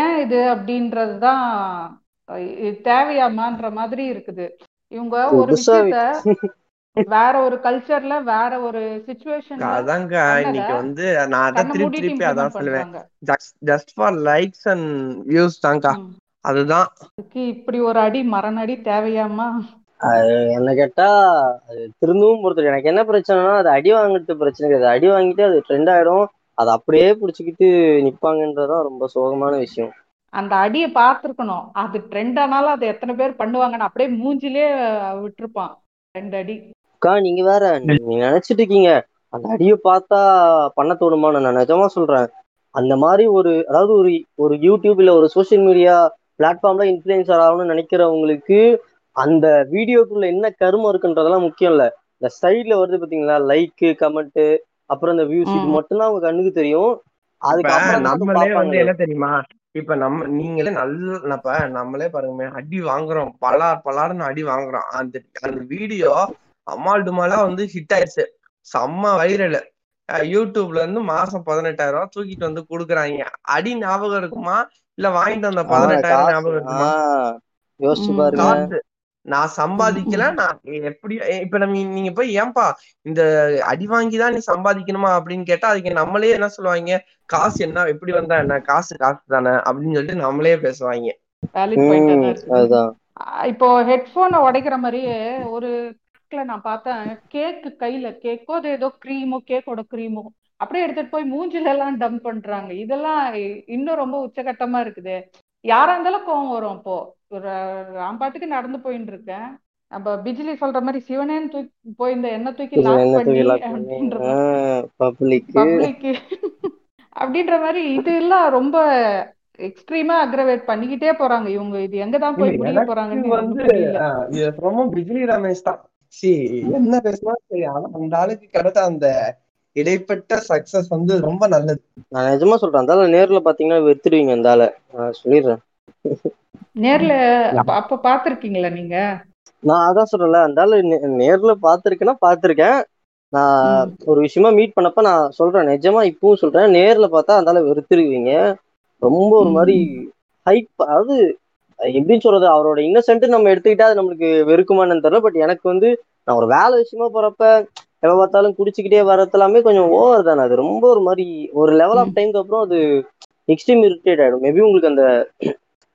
ஏன் இது அப்படின்றதுதான் இது தேவையாமான்ற மாதிரி இருக்குது. இவங்க ஒரு விஷயத்த வேற ஒரு கல்ச்சர்ல வேற ஒரு சுச்சுவேஷன்ல அதாங்க இன்னைக்கு வந்து நான் கண்ணை திருப்பி திருப்பி அதான் சொல்லுவேன். Just for likes and views ம். அதுதான். இப்படி ஒரு அடி மரணடி தேவையாமா? என்ன கேட்டா அது திரும்பவும் பொறுத்தது எனக்கு என்ன பிரச்சனைனா அது அடி வாங்குறது பிரச்சனை கிடையாது. அடி வாங்கிட்டு அது ட்ரெண்ட் ஆயிடும். அதை அப்படியே பிடிச்சிக்கிட்டு நிப்பாங்கன்றதுதான் ரொம்ப சோகமான விஷயம். அந்த அடியை பார்த்துருக்கணும். அது ட்ரெண்ட் ஆனாலும் அது எத்தனை பேர் பண்ணுவாங்கன்னு அப்படியே மூஞ்சிலே விட்டுருப்பான். ரெண்டு அடி. அக்கா நீங்க வேற நீங்க நினைச்சிட்டு இருக்கீங்க. அந்த அடியை பார்த்தா பண்ண தோணுமா நான் நிஜமா சொல்றேன். அந்த மாதிரி ஒரு அதாவது ஒரு ஒரு யூடியூப் இல்ல ஒரு சோஷியல் மீடியா பிளாட்ஃபார்ம்ல இன்ஃபுளுசர் ஆகணும்னு நினைக்கிறவங்களுக்கு அந்த வீடியோக்குள்ள என்ன கருமம் இருக்குன்றதெல்லாம் முக்கியம் இல்ல இந்த சைட்ல வருது பாத்தீங்களா? லைக் கமெண்ட் அப்புறம் இந்த வியூஸ் இது. மட்டும்தான் அவங்க கண்ணுக்கு தெரியும். அதுக்கப்புறம் நம்மளே வந்து என்ன தெரியுமா? இப்ப நம்ம நீங்களே நல்ல நம்மளே பாருங்க அடி வாங்குறோம். பலார் பலார்னு அடி வாங்குறோம். அந்த அந்த வீடியோ அம்மாள் டுமாலா வந்து ஹிட் ஆயிடுச்சு. செம்ம வைரல் யூடியூப்ல இருந்து மாசம் பதினெட்டாயிரம் ரூபாய் தூக்கிட்டு வந்து குடுக்குறாங்க. அடி ஞாபகம் இருக்குமா? இல்ல வாங்கிட்டு வந்த பதினெட்டாயிரம் ஞாபகம் இருக்குமா? யோசிச்சு. பாருங்க. நான் சம்பாதிக்கல நான் எப்படி இப்ப நம்ம நீங்க போய் ஏன்பா இந்த அடி வாங்கிதான் நீ சம்பாதிக்கணுமா அப்படின்னு கேட்டா அதுக்கு நம்மளே என்ன சொல்லுவாங்க காசு என்ன எப்படி வந்தா என்ன காசு காசு தானே அப்படின்னு சொல்லிட்டு நம்மளே பேசுவாங்க. இப்போ ஹெட்ஃபோனை உடைக்கிற மாதிரியே ஒரு நான் பார்த்தேன் கேக்கு கையில கேக்கோ அது ஏதோ க்ரீமோ கேக்கோட க்ரீமோ அப்படியே எடுத்துட்டு போய் மூஞ்சில எல்லாம் டம்ப் பண்றாங்க. இதெல்லாம் இன்னும் ரொம்ப உச்சகட்டமா இருக்குது. யாரா இருந்தாலும் கோவம் வரும் அப்போ. ஒரு நான் பாட்டுக்கு நடந்து போயிட்டு இருக்கேன். நம்ம பிஜிலி சொல்ற மாதிரி சிவனேன்னு தூக்கி போய் இந்த எண்ணெய் தூக்கி லாக் பண்ணி அப்படின்ற மாதிரி இதெல்லாம் ரொம்ப எக்ஸ்ட்ரீமா அக்ரவேட் பண்ணிக்கிட்டே போறாங்க. இவங்க இது எங்க தான் போய் முடிய போறாங்கன்னு வந்து இது ரொம்ப பிஜிலி ரமேஷ் தான். சி என்ன பேசினா சரி அந்த ஆளுக்கு கிடைத்த அந்த இடைப்பட்ட சக்சஸ் வந்து ரொம்ப நல்லது. நான் நிஜமா சொல்றேன் அந்த நேர்ல பாத்தீங்கன்னா வெறுத்துடுவீங்க அந்த ஆளை. நான் சொல்லிடுறேன். நேர்ல அப்ப- பாத்திருக்கீங்களா நீங்க? நான் அதான் சொல்றேன்ல அந்த ஆளு நே- நேர்ல பாத்திருக்கேன்னா பாத்திருக்கேன். நான். ஒரு விஷயமா மீட் பண்ணப்ப நான் சொல்றேன் நிஜமா இப்பவும் சொல்றேன் நேர்ல பார்த்தா அந்த ஆளை வெறுத்துருவீங்க ரொம்ப ஒரு மாதிரி ஹைப் அதாவது எப்படின்னு சொல்றது அவரோட இன்னசென்ட் நம்ம எடுத்துக்கிட்டா அது நம்மளுக்கு வெறுக்குமான்னு தெரியல பட் எனக்கு வந்து நான் ஒரு வேலை விஷயமா போறப்ப எப்ப பார்த்தாலும் குடிச்சுக்கிட்டே வர்றது எல்லாமே கொஞ்சம் ஓவர் தானே. அது ரொம்ப ஒரு மாதிரி ஒரு லெவல் ஆஃப் டைம்க்கு அப்புறம் அது எக்ஸ்ட்ரீம் இரிட்டேட் ஆயிடும். மேபி உங்களுக்கு அந்த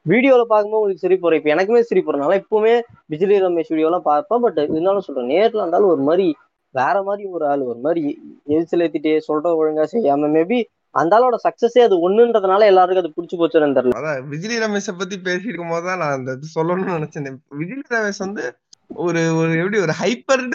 வீடியோல பார்க்கும்போது உங்களுக்கு சரி போறேன் இப்போ எனக்குமே சரி போறனால இப்பவுமே விஜய் ரமேஷ் வீடியோலாம் பார்ப்பேன். பட் இருந்தாலும் சொல்றேன் நேர்ல இருந்தாலும் ஒரு மாதிரி வேற மாதிரி ஒரு ஆள் ஒரு மாதிரி எரிச்சல் ஏத்திட்டே சொல்ற ஒழுங்கா செய்யாம மேபி அந்த ஆளோட சக்சஸே அது ஒண்ணுன்றதுனால எல்லாருக்கும் அது பிடிச்சி போச்சுன்னு தெரியல. அதான் விஜய் ரமேஷை பத்தி பேசியிருக்கும் போது தான் நான் அந்த சொல்லணும்னு நினைச்சேன். விஜய் ரமேஷ் வந்து ஒரு ஒரு எப்படி ஒரு ஹைப்பர்டு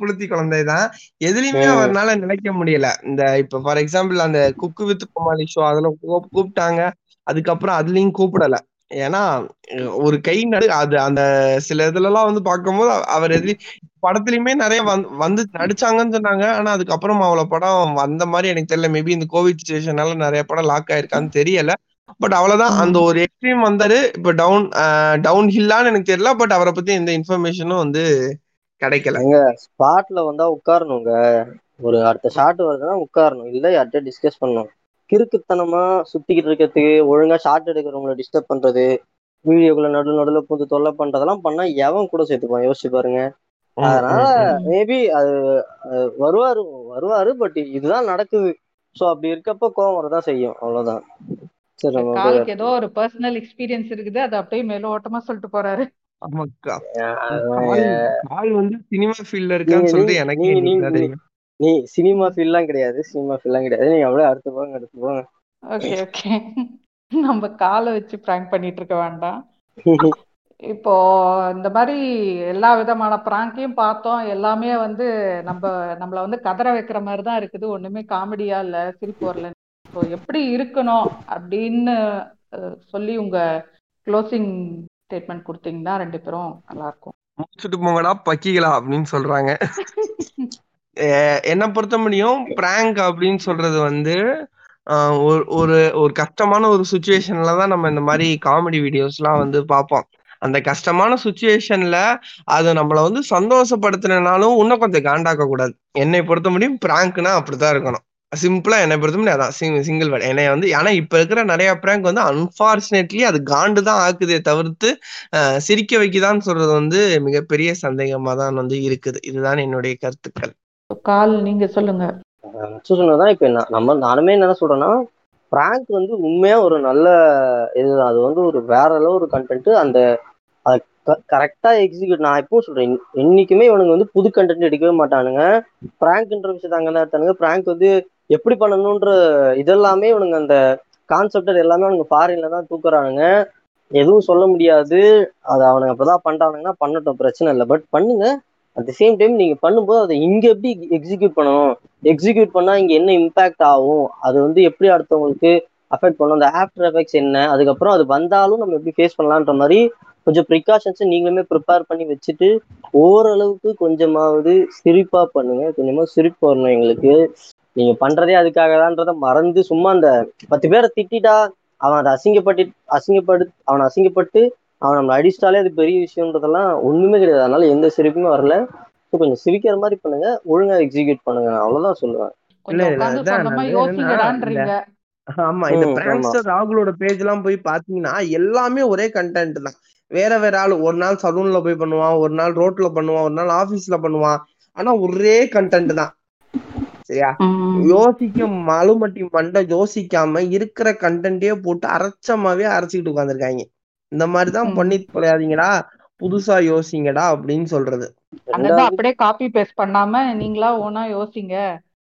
புளுத்தி குழந்தை தான் எதுலயுமே ம். அவர்னால நிலைக்க முடியல. இந்த இப்ப ஃபார் எக்ஸாம்பிள் அந்த குக்கு வித் குமாலி ஷோ அதுல கூப்- கூப்பிட்டாங்க. அதுக்கப்புறம் அதுலயும் கூப்பிடல. ஏன்னா ஒரு கை நடு அது அந்த சில இதுல எல்லாம் வந்து பார்க்கும்போது அவ- அவர் எதுலயும் படத்துலயுமே நிறைய வந்து நடிச்சாங்கன்னு சொன்னாங்க. ஆனா அதுக்கப்புறம் அவ்வளவு படம் வந்த மாதிரி எனக்கு தெரியல. மேபி இந்த கோவிட் சுச்சுவேஷனால நிறைய படம் லாக் ஆயிருக்கான்னு தெரியல. பட் அவ்வளவுதான். அந்த ஒரு எக்ஸ்ட்ரீம் வந்தாரு இப்ப டவுன் டவுன் ஹில்லான்னு எனக்கு தெரியல. பட் அவரை பத்தி எந்த இன்ஃபர்மேஷனும் வந்து கிடைக்கல. ஸ்பாட்ல வந்தா உட்காரணுங்க. ஒரு அடுத்த ஷாட் வருதுன்னா உட்காரணும். இல்ல யார்கிட்ட டிஸ்கஸ் பண்ணணும். கிறுக்குத்தனமா சுத்திக்கிட்டு இருக்கிறதுக்கு ஒழுங்கா ஷாட் எடுக்கிறவங்கள டிஸ்டர்ப் பண்றது வீடியோக்குள்ள நடு நடுல புது தொல்லை பண்றதெல்லாம் பண்ணா எவன் கூட சேர்த்துப்பான்? யோசிச்சு பாருங்க. அதனால. மேபி அது வருவாரு வருவாரு பட் இதுதான் நடக்குது. சோ அப்படி இருக்கப்ப கோவம் வரதான் செய்யும். அவ்வளவுதான். காலுக்கு ஏதோ ஒரு பர்சனல் எக்ஸ்பீரியன்ஸ் இருக்குது அது அப்படியே மேல ஓட்டமா சொல்லிட்டு போறாரு. கால் வந்து சினிமா ஃபீல்ட்ல இருக்கான்னு சொல்லிட்டு எனக்கே நீ- சினிமா ஃபீல்லாம் கிடையாது சினிமா ஃபீல்லாம் கிடையாது. நீங்க அப்படியே அடுத்து போங்க அடுத்து போங்க. ஓகே ஓகே நம்ம காலை வச்சு பிராங்க் பண்ணிட்டு இருக்க வேண்டாம். இப்போ இந்த மாதிரி எல்லா விதமான பிராங்கையும் பார்த்தோம். எல்லாமே வந்து நம்ம நம்மள வந்து கதற வைக்கிற மாதிரி தான் இருக்குது. ஒண்ணுமே காமெடியா இல்ல சிரிப்பு வரல ஸோ எப்படி இருக்கணும் அப்படின்னு சொல்லி உங்க க்ளோசிங் ஸ்டேட்மெண்ட் கொடுத்தீங்கன்னா ரெண்டு பேரும் நல்லா இருக்கும் முடிச்சுட்டு போங்கடா பக்கிகளா அப்படின்னு சொல்றாங்க. என்னை பொறுத்த முடியும் பிராங்க் அப்படின்னு சொல்றது வந்து ஒரு ஒரு ஒரு கஷ்டமான ஒரு சுச்சுவேஷன்ல தான் நம்ம இந்த மாதிரி காமெடி வீடியோஸ்லாம் வந்து பார்ப்போம். அந்த கஷ்டமான சுச்சுவேஷன்ல அது நம்மள வந்து சந்தோஷப்படுத்தினாலும் இன்னும் கொஞ்சம் காண்டாக்க கூடாது என்னை பொறுத்த முடியும் பிராங்க்னா அப்படித்தான் இருக்கணும். சிம்பிளா என்னை பொறுத்த முடியும் அதான் சிங்கிள் வேர்ட் என்னை வந்து ஆனா இப்ப இருக்கிற நிறைய பிராங்க் வந்து அன்பார்ச்சுனேட்லி அது காண்டு தான் ஆக்குதே தவிர்த்து சிரிக்க வைக்குதான்னு சொல்றது வந்து மிகப்பெரிய சந்தேகமா தான் வந்து இருக்குது. இதுதான் என்னுடைய கருத்துக்கள். கால் நீங்க சொல்லுங்க. சொன்னதான் இப்ப நான் நம்ம நானுமே என்ன சொல்றேன்னா பிராங்க் வந்து உண்மையா ஒரு நல்ல இதுதான். அது வந்து ஒரு வேற அளவு ஒரு கண்டென்ட் அந்த அதை கரெக்டா எக்ஸிக்யூட் நான் எப்பவும் சொல்றேன் என்னைக்குமே இவனுங்க வந்து புது கண்டென்ட் எடுக்கவே மாட்டானுங்க. பிராங்க்ன்ற விஷயத்த அங்கதான் எடுத்தானுங்க. பிராங்க் வந்து எப்படி பண்ணணுன்ற இதெல்லாமே இவனுங்க அந்த கான்செப்டர் எல்லாமே அவனுங்க ஃபாரின்ல தான் தூக்குறானுங்க. எதுவும் சொல்ல முடியாது. அது அவனுங்க அப்பதான் பண்றானுங்கன்னா பண்ணட்டும் பிரச்சனை இல்லை. பட் பண்ணுங்க. அட் த சேம் டைம் நீங்க பண்ணும்போது அதை இங்க எப்படி எக்ஸிக்யூட் பண்ணணும்? எக்ஸிக்யூட் பண்ணா இங்க என்ன இம்பாக்ட் ஆகும்? அது வந்து எப்படி அடுத்தவங்களுக்கு அஃபெக்ட் பண்ணும்? அந்த ஆஃப்டர் எஃபெக்ட்ஸ் என்ன? அதுக்கப்புறம் அது வந்தாலும் நம்ம எப்படி ஃபேஸ் பண்ணலான்ற மாதிரி கொஞ்சம் ப்ரிகாஷன்ஸ் நீங்களுமே ப்ரிப்பேர் பண்ணி வச்சுட்டு ஓரளவுக்கு கொஞ்சமாவது சிரிப்பா பண்ணுங்க. கொஞ்சமா சிரிப்பு வரணும் எங்களுக்கு. நீங்க பண்றதே அதுக்காக தான்றத மறந்து சும்மா அந்த பத்து பேரை திட்டிட்டா அவன் அதை அசிங்கப்பட்டு அசிங்கப்படு அவனை அசிங்கப்பட்டு அவன் நம்மளை அடிச்சிட்டாலே அது பெரிய விஷயம்ன்றதெல்லாம் ஒண்ணுமே கிடையாது. அதனால எந்த சிரிப்புமே வரல. ஸோ கொஞ்சம் சிரிக்கிற மாதிரி பண்ணுங்க. ஒழுங்கா எக்ஸிக்யூட் பண்ணுங்க. அவ்வளவுதான் சொல்லுவேன். ஆமா இந்த பிராங்க்ஸ்டர் ராகுலோட பேஜ் எல்லாம் போய் பாத்தீங்கன்னா எல்லாமே ஒரே கண்டென்ட் தான். வேற வேற ஆள் ஒரு நாள் சலூன்ல போய் பண்ணுவான் ஒரு நாள் ரோட்ல பண்ணுவான் ஒரு நாள் ஆபீஸ்ல பண்ணுவான். ஆனா ஒரே கண்டென்ட் தான். சரியா? ம். யோசிக்க மலுமட்டி மண்டை யோசிக்காம இருக்கிற கண்டென்ட்டே போட்டு அரைச்சமாவே அரைச்சிக்கிட்டு உட்காந்துருக்காங்க இந்த மாதிரிதான். பண்ணி தொலையாதீங்கடா புதுசா யோசிங்கடா அப்படின்னு சொல்றது. அப்படியே காப்பி பேஸ்ட் பண்ணாம நீங்களா ஓனா யோசிங்க.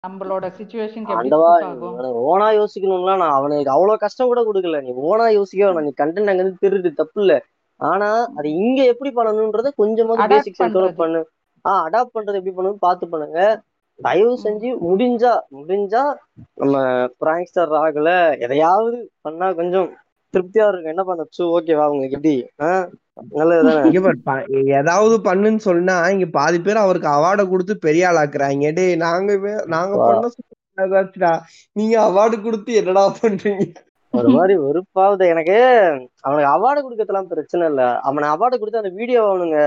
நம்மளோட சுச்சுவேஷனுக்கு ஓனா யோசிக்கணும்லாம் நான் அவனுக்கு அவ்வளவு கஷ்டம் கூட கொடுக்கல. நீ ஓனா யோசிக்க வேணாம். நீ கண்டென்ட் அங்க இருந்து திருடு தப்பு இல்ல. ஆனா அது இங்க எப்படி பண்ணணும்ன்றத கொஞ்சமாவது அடாப்ட் பேசிக் சென்ஸோட பண்றது. பண்ணு. ஆஹ் அடாப்ட் பண்றது எப்படி பண்ணணும் பார்த்து பண்ணுங்க. தயவு. செஞ்சு முடிஞ்சா முடிஞ்சா நம்ம பிராங்க்ஸ்டர் ராகுல எதையாவது பண்ணா கொஞ்சம் திருப்தியா இருக்கும். என்ன பண்ணச்சு ஓகேவா உங்களுக்கு எப்படி? ஏதாவது பண்ணுன்னு சொன்னா இங்க பாதி பேர் அவருக்கு அவார்டை கொடுத்து பெரிய ஆள் ஆக்குறாங்க டேய் நாங்க நாங்க. பண்ண நீங்க அவார்டு கொடுத்து என்னடா பண்றீங்க? ஒரு மாதிரி வெறுப்பாவது எனக்கு அவனுக்கு அவார்டு கொடுக்கறதுலாம் பிரச்சனை இல்ல. அவனை அவார்டு கொடுத்து அந்த வீடியோ அவனுங்க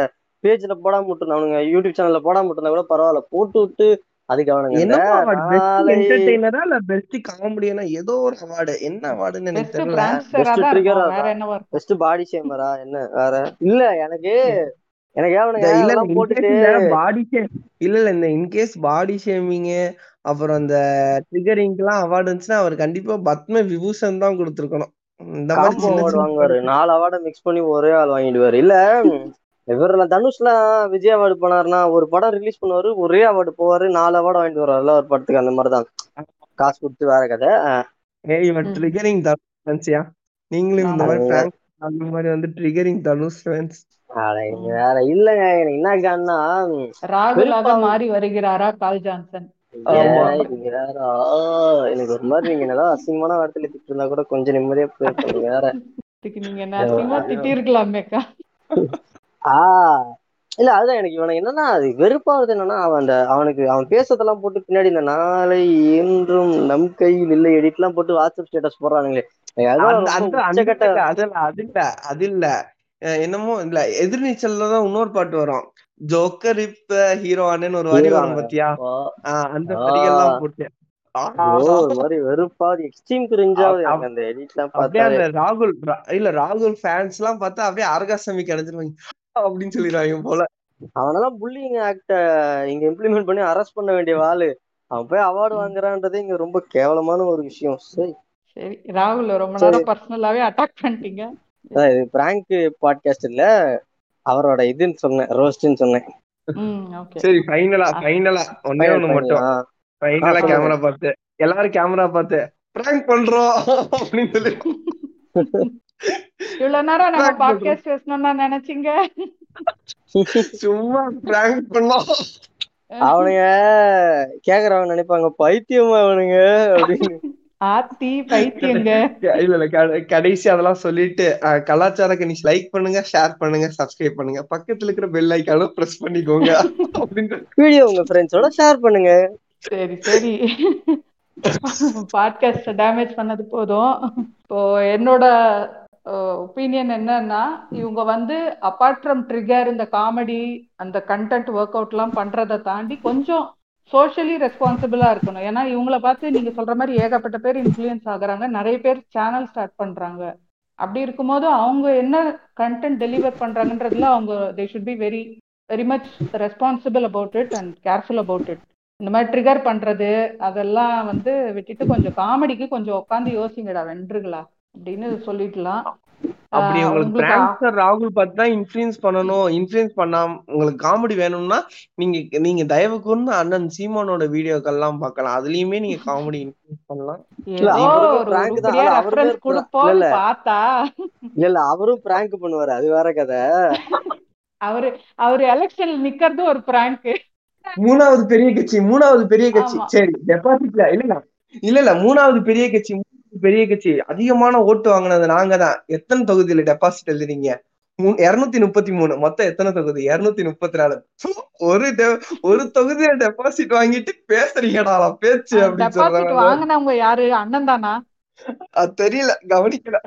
பேஜ்ல போடாம விட்டுருந்தா அவனுங்க யூடியூப் சேனல்ல போடாம விட்டுருந்தா கூட பரவாயில்ல. போட்டு விட்டு அதுக்கு என்னமோ அவார்டு பெஸ்ட் நாளை என்டர்டெய்னரா இல்ல பெஸ்ட் காமெடியனா ஏதோ ஒரு அவார்டு என்ன அவார்டுன்னு எனக்கு பெஸ்ட் தெரியல. பெஸ்ட் ட்ரிகரா பாடி ஷேமரா என்ன வேற? இல்ல எனக்கு எனக்கு போட்டுட்டு இந்த பாடி ஷேம் இல்ல இல்ல இந்த இன்கேஸ் பாடி ஷேமிங் அப்புறம் இந்த ட்ரிகரிங்க்குலாம் அவார்டு இருந்துச்சுன்னா அவர் கண்டிப்பா பத்ம விபூஷன் தான் கொடுத்துருக்கணும். இந்த மாதிரி சின்ன வாங்குவாரு. நாலு அவார்டை மிக்ஸ் பண்ணி ஒரே ஆள் வாங்கிடுவாரு. இல்ல இவர்ல தனுஷ்லாம் விஜய் அவார்டு போனாருன்னா ஒரு படம் ரிலீஸ் பண்ணுவாரு ஒரே அவார்டு போவாரு நாலு அவார்டு வாங்கிட்டு வருவாருல்ல ஒரு படத்துக்கு அந்த மாதிரிதான். காசு கொடுத்து வேற கதை. ஏய் இவன். ட்ரிகரிங் தனுஷ் ஃபேன்ஸியா நீங்களும் இந்த மாதிரி பிராங்க் அந்த மாதிரி வந்து ட்ரிகரிங் தனுஷ் ஃபேன்ஸ். வேற இல்லங்க. எனக்கு என்ன காரணம்னா ராகுலாக மாறி வருகிறாரா கால் ஜான்சன்? எனக்கு ஒரு மாதிரி நீங்க ஏதாவது அசிங்கமான வார்த்தையில திட்டு இருந்தா கூட கொஞ்சம் நிம்மதியா போயிருப்பேன் நீங்க வேற. நீங்க என்ன அசிங்கமா திட்டி இருக்கலாமேக்கா ஆ. இல்ல அதுதான் எனக்கு இவனை என்னன்னா அது வெறுப்பாவது என்னன்னா அவன் அந்த அவனுக்கு அவன் பேசுறதெல்லாம் போட்டு பின்னாடி இந்த நாளை என்றும் நம் கையில் இல்லை எடிட்லாம் போட்டு வாட்ஸ்அப் ஸ்டேட்டஸ் போடுறானுங்களே. அது இல்ல அது இல்ல என்னமோ இல்ல எதிர்நீச்சல்ல தான் இன்னொரு பாட்டு வரும். ஜோக்கர் இப்ப ஹீரோவானு ஒரு வரி வரும் பாத்தியா? ஆஹ் அந்த ஆ. வரியெல்லாம் போட்டு. ராகுல் இல்ல ராகுல் ஃபேன்ஸ் எல்லாம் பார்த்தா அப்படியே அரகாசமி கிடைச்சிருவாங்க அப்படின்னு சொல்லிடுவாங்க போல. அவனெல்லாம் புல்லிங் ஆக்ட இங்க இம்ப்ளிமெண்ட் பண்ணி அரெஸ்ட் பண்ண வேண்டிய ஆளு. அவன் போய் அவார்டு வாங்குறான்றதே இங்க ரொம்ப கேவலமான ஒரு விஷயம். சரி. சரி ராகுல் ரொம்ப. நேரம் பர்சனலாவே அட்டாக் பண்ணிட்டீங்க. இது பிராங்க் பாட்காஸ்ட் இல்ல அவரோட இதுன்னு சொன்னேன் ரோஸ்ட்னு சொன்னேன். ம் ஓகே சரி ஃபைனலா ஃபைனலா ஒண்ணு final. மட்டும். ஃபைனலா. கேமரா பார்த்து. எல்லாரும் கேமரா பார்த்து பிராங்க் பண்றோம் அப்படின்னு சொல்லி. இவ்வளவு நேரம் நம்ம. பாட்காஸ்ட் பேசணும்னா நினைச்சீங்க? சும்மா பிராங்க் பண்ணோம் அவனுங்க கேக்குறவங்க நினைப்பாங்க பைத்தியமா அவனுங்க அப்படின்னு. ஆத்தி பைத்தியங்க. இல்ல இல்ல கட- கடைசி அதெல்லாம் சொல்லிட்டு கலாச்சார கணிஷ் லைக் பண்ணுங்க ஷேர் பண்ணுங்க சப்ஸ்கிரைப் பண்ணுங்க. பக்கத்துல இருக்கிற பெல் ஐக்கானும் பிரஸ் பண்ணிக்கோங்க. வீடியோ உங்க ஃப்ரெண்ட்ஸோட ஷேர் பண்ணுங்க. சரி சரி. பாட்காஸ்ட் டேமேஜ் பண்ணது போதும். இப்போ என்னோட ஒப்பீனியன் என்னன்னா இவங்க வந்து அப்பார்ட் ஃப்ரம் ட்ரிகர் இந்த காமெடி அந்த கண்டென்ட் ஒர்க் அவுட்லாம் பண்றதை தாண்டி கொஞ்சம் சோஷியலி ரெஸ்பான்சிபிளா இருக்கணும். ஏன்னா இவங்கள பார்த்து நீங்க சொல்ற மாதிரி ஏகப்பட்ட பேர் இன்ஃபுளுயன்ஸ் ஆகுறாங்க. நிறைய பேர் சேனல் ஸ்டார்ட் பண்றாங்க. அப்படி இருக்கும்போது அவங்க என்ன கண்டென்ட் டெலிவர் பண்றாங்கன்றதுல அவங்க they should be very very much responsible about it and careful about it இந்த மாதிரி ட்ரிகர் பண்றது அதெல்லாம் வந்து விட்டுட்டு கொஞ்சம் காமெடிக்கு கொஞ்சம் உட்காந்து யோசிங்கடா வென்றுகளா. அப்படின்னு சொல்லிடலாம் அப்படி உங்களுக்கு பிராங்க்ஸ்டர் ராகுல் பார்த்து தான் இன்ஃபுளுன்ஸ் பண்ணணும். இன்ஃபுளுன்ஸ் பண்ணாம உங்களுக்கு காமெடி வேணும்னா நீங்க நீங்க தயவு கூர்ந்து அண்ணன் சீமானோட வீடியோக்கள் எல்லாம் பார்க்கலாம். அதுலயுமே நீங்க காமெடி இன்ஃபுளுன்ஸ் பண்ணலாம். இல்ல, இல்ல. பார்த்தா. இல்ல இல்ல அவரும் பிராங்க் பண்ணுவாரு. அது வேற கதை. அவரு அவரு எலெக்ஷன்ல நிக்கிறது ஒரு பிராங்க் மூணாவது பெரிய கட்சி மூணாவது பெரிய கட்சி. சரி டெபாசிட்ல இல்ல இல்ல இல்ல மூணாவது பெரிய கட்சி பெரிய கட்சி அதிகமான ஓட்டு வாங்கினது நாங்க தான் எத்தனை தொகுதியில டெபாசிட் எழுதுறீங்க இருநூத்தி முப்பத்தி மூணு. மொத்தம் எத்தனை தொகுதி? இருநூத்தி முப்பத்தி நாலு. ஒரு ஒரு தொகுதியில டெபாசிட் வாங்கிட்டு பேசுறீங்கடா பேச்சு அப்படின்னு சொல்றாங்க வாங்கினவங்க யாரு? அண்ணன் தானா? அது தெரியல கவனிக்கல.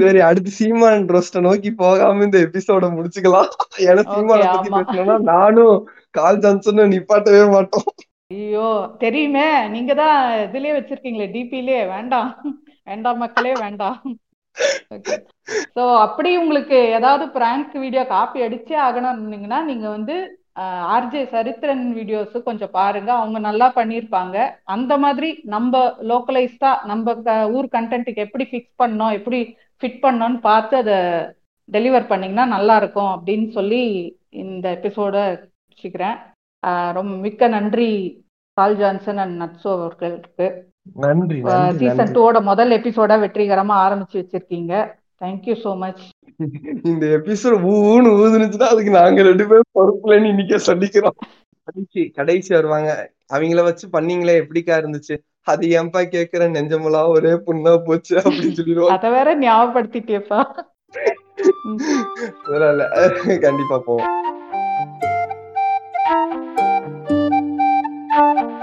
சரி அடுத்து சீமான் ரோஸ்ட நோக்கி போகாம இந்த எபிசோட முடிச்சுக்கலாம். ஏன்னா சீமான பத்தி. பேசணும்னா நானும் கால் ஜான்சனும் நிப்பாட்டவே மாட்டோம். ஐயோ தெரியுமே. நீங்க தான் இதுலயே வச்சிருக்கீங்களே டிபிலே வேண்டாம். வேண்டாம் மக்களே வேண்டாம். சோ அப்படி உங்களுக்கு ஏதாவது பிராங்க் வீடியோ காப்பி அடிச்சே ஆகணும்னீங்கன்னா நீங்க வந்து ஆர்ஜே சரித்திரன் வீடியோஸ் கொஞ்சம் பாருங்க. அவங்க நல்லா பண்ணியிருப்பாங்க. அந்த மாதிரி நம்ம லோக்கலைஸ்டா நம்ம ஊர் கண்டென்ட்டுக்கு எப்படி ஃபிக்ஸ் பண்ணோம் எப்படி ஃபிட் பண்ணோம்னு பார்த்து அதை டெலிவர் பண்ணீங்கன்னா நல்லா இருக்கும் அப்படின்னு சொல்லி இந்த எபிசோட வச்சுக்கிறேன். ரொம்ப மிக்க நன்றி கால் ஜான்சன் அண்ட் நட்சோ அவர்களுக்கு. நன்றி சீசன் டூவோட முதல் எபிசோட வெற்றிகரமா ஆரம்பிச்சு வச்சிருக்கீங்க. தேங்க்யூ ஸோ மச் இந்த எபிசோட் ஊன்னு ஊதுனுச்சுன்னா அதுக்கு நாங்க ரெண்டு பேரும் பொறுப்புலன்னு இன்னைக்கே சொல்லிக்கிறோம். கடைசி கடைசி வருவாங்க. அவங்கள வச்சு பண்ணீங்களே எப்படிக்கா இருந்துச்சு? அது ஏன்பா கேக்குற நெஞ்சமெல்லாம் ஒரே புண்ணா போச்சு அப்படின்னு சொல்லிடுவாங்க அத வேற ஞாபகப்படுத்திட்டேப்பா கண்டிப்பா போவோம். Thank you.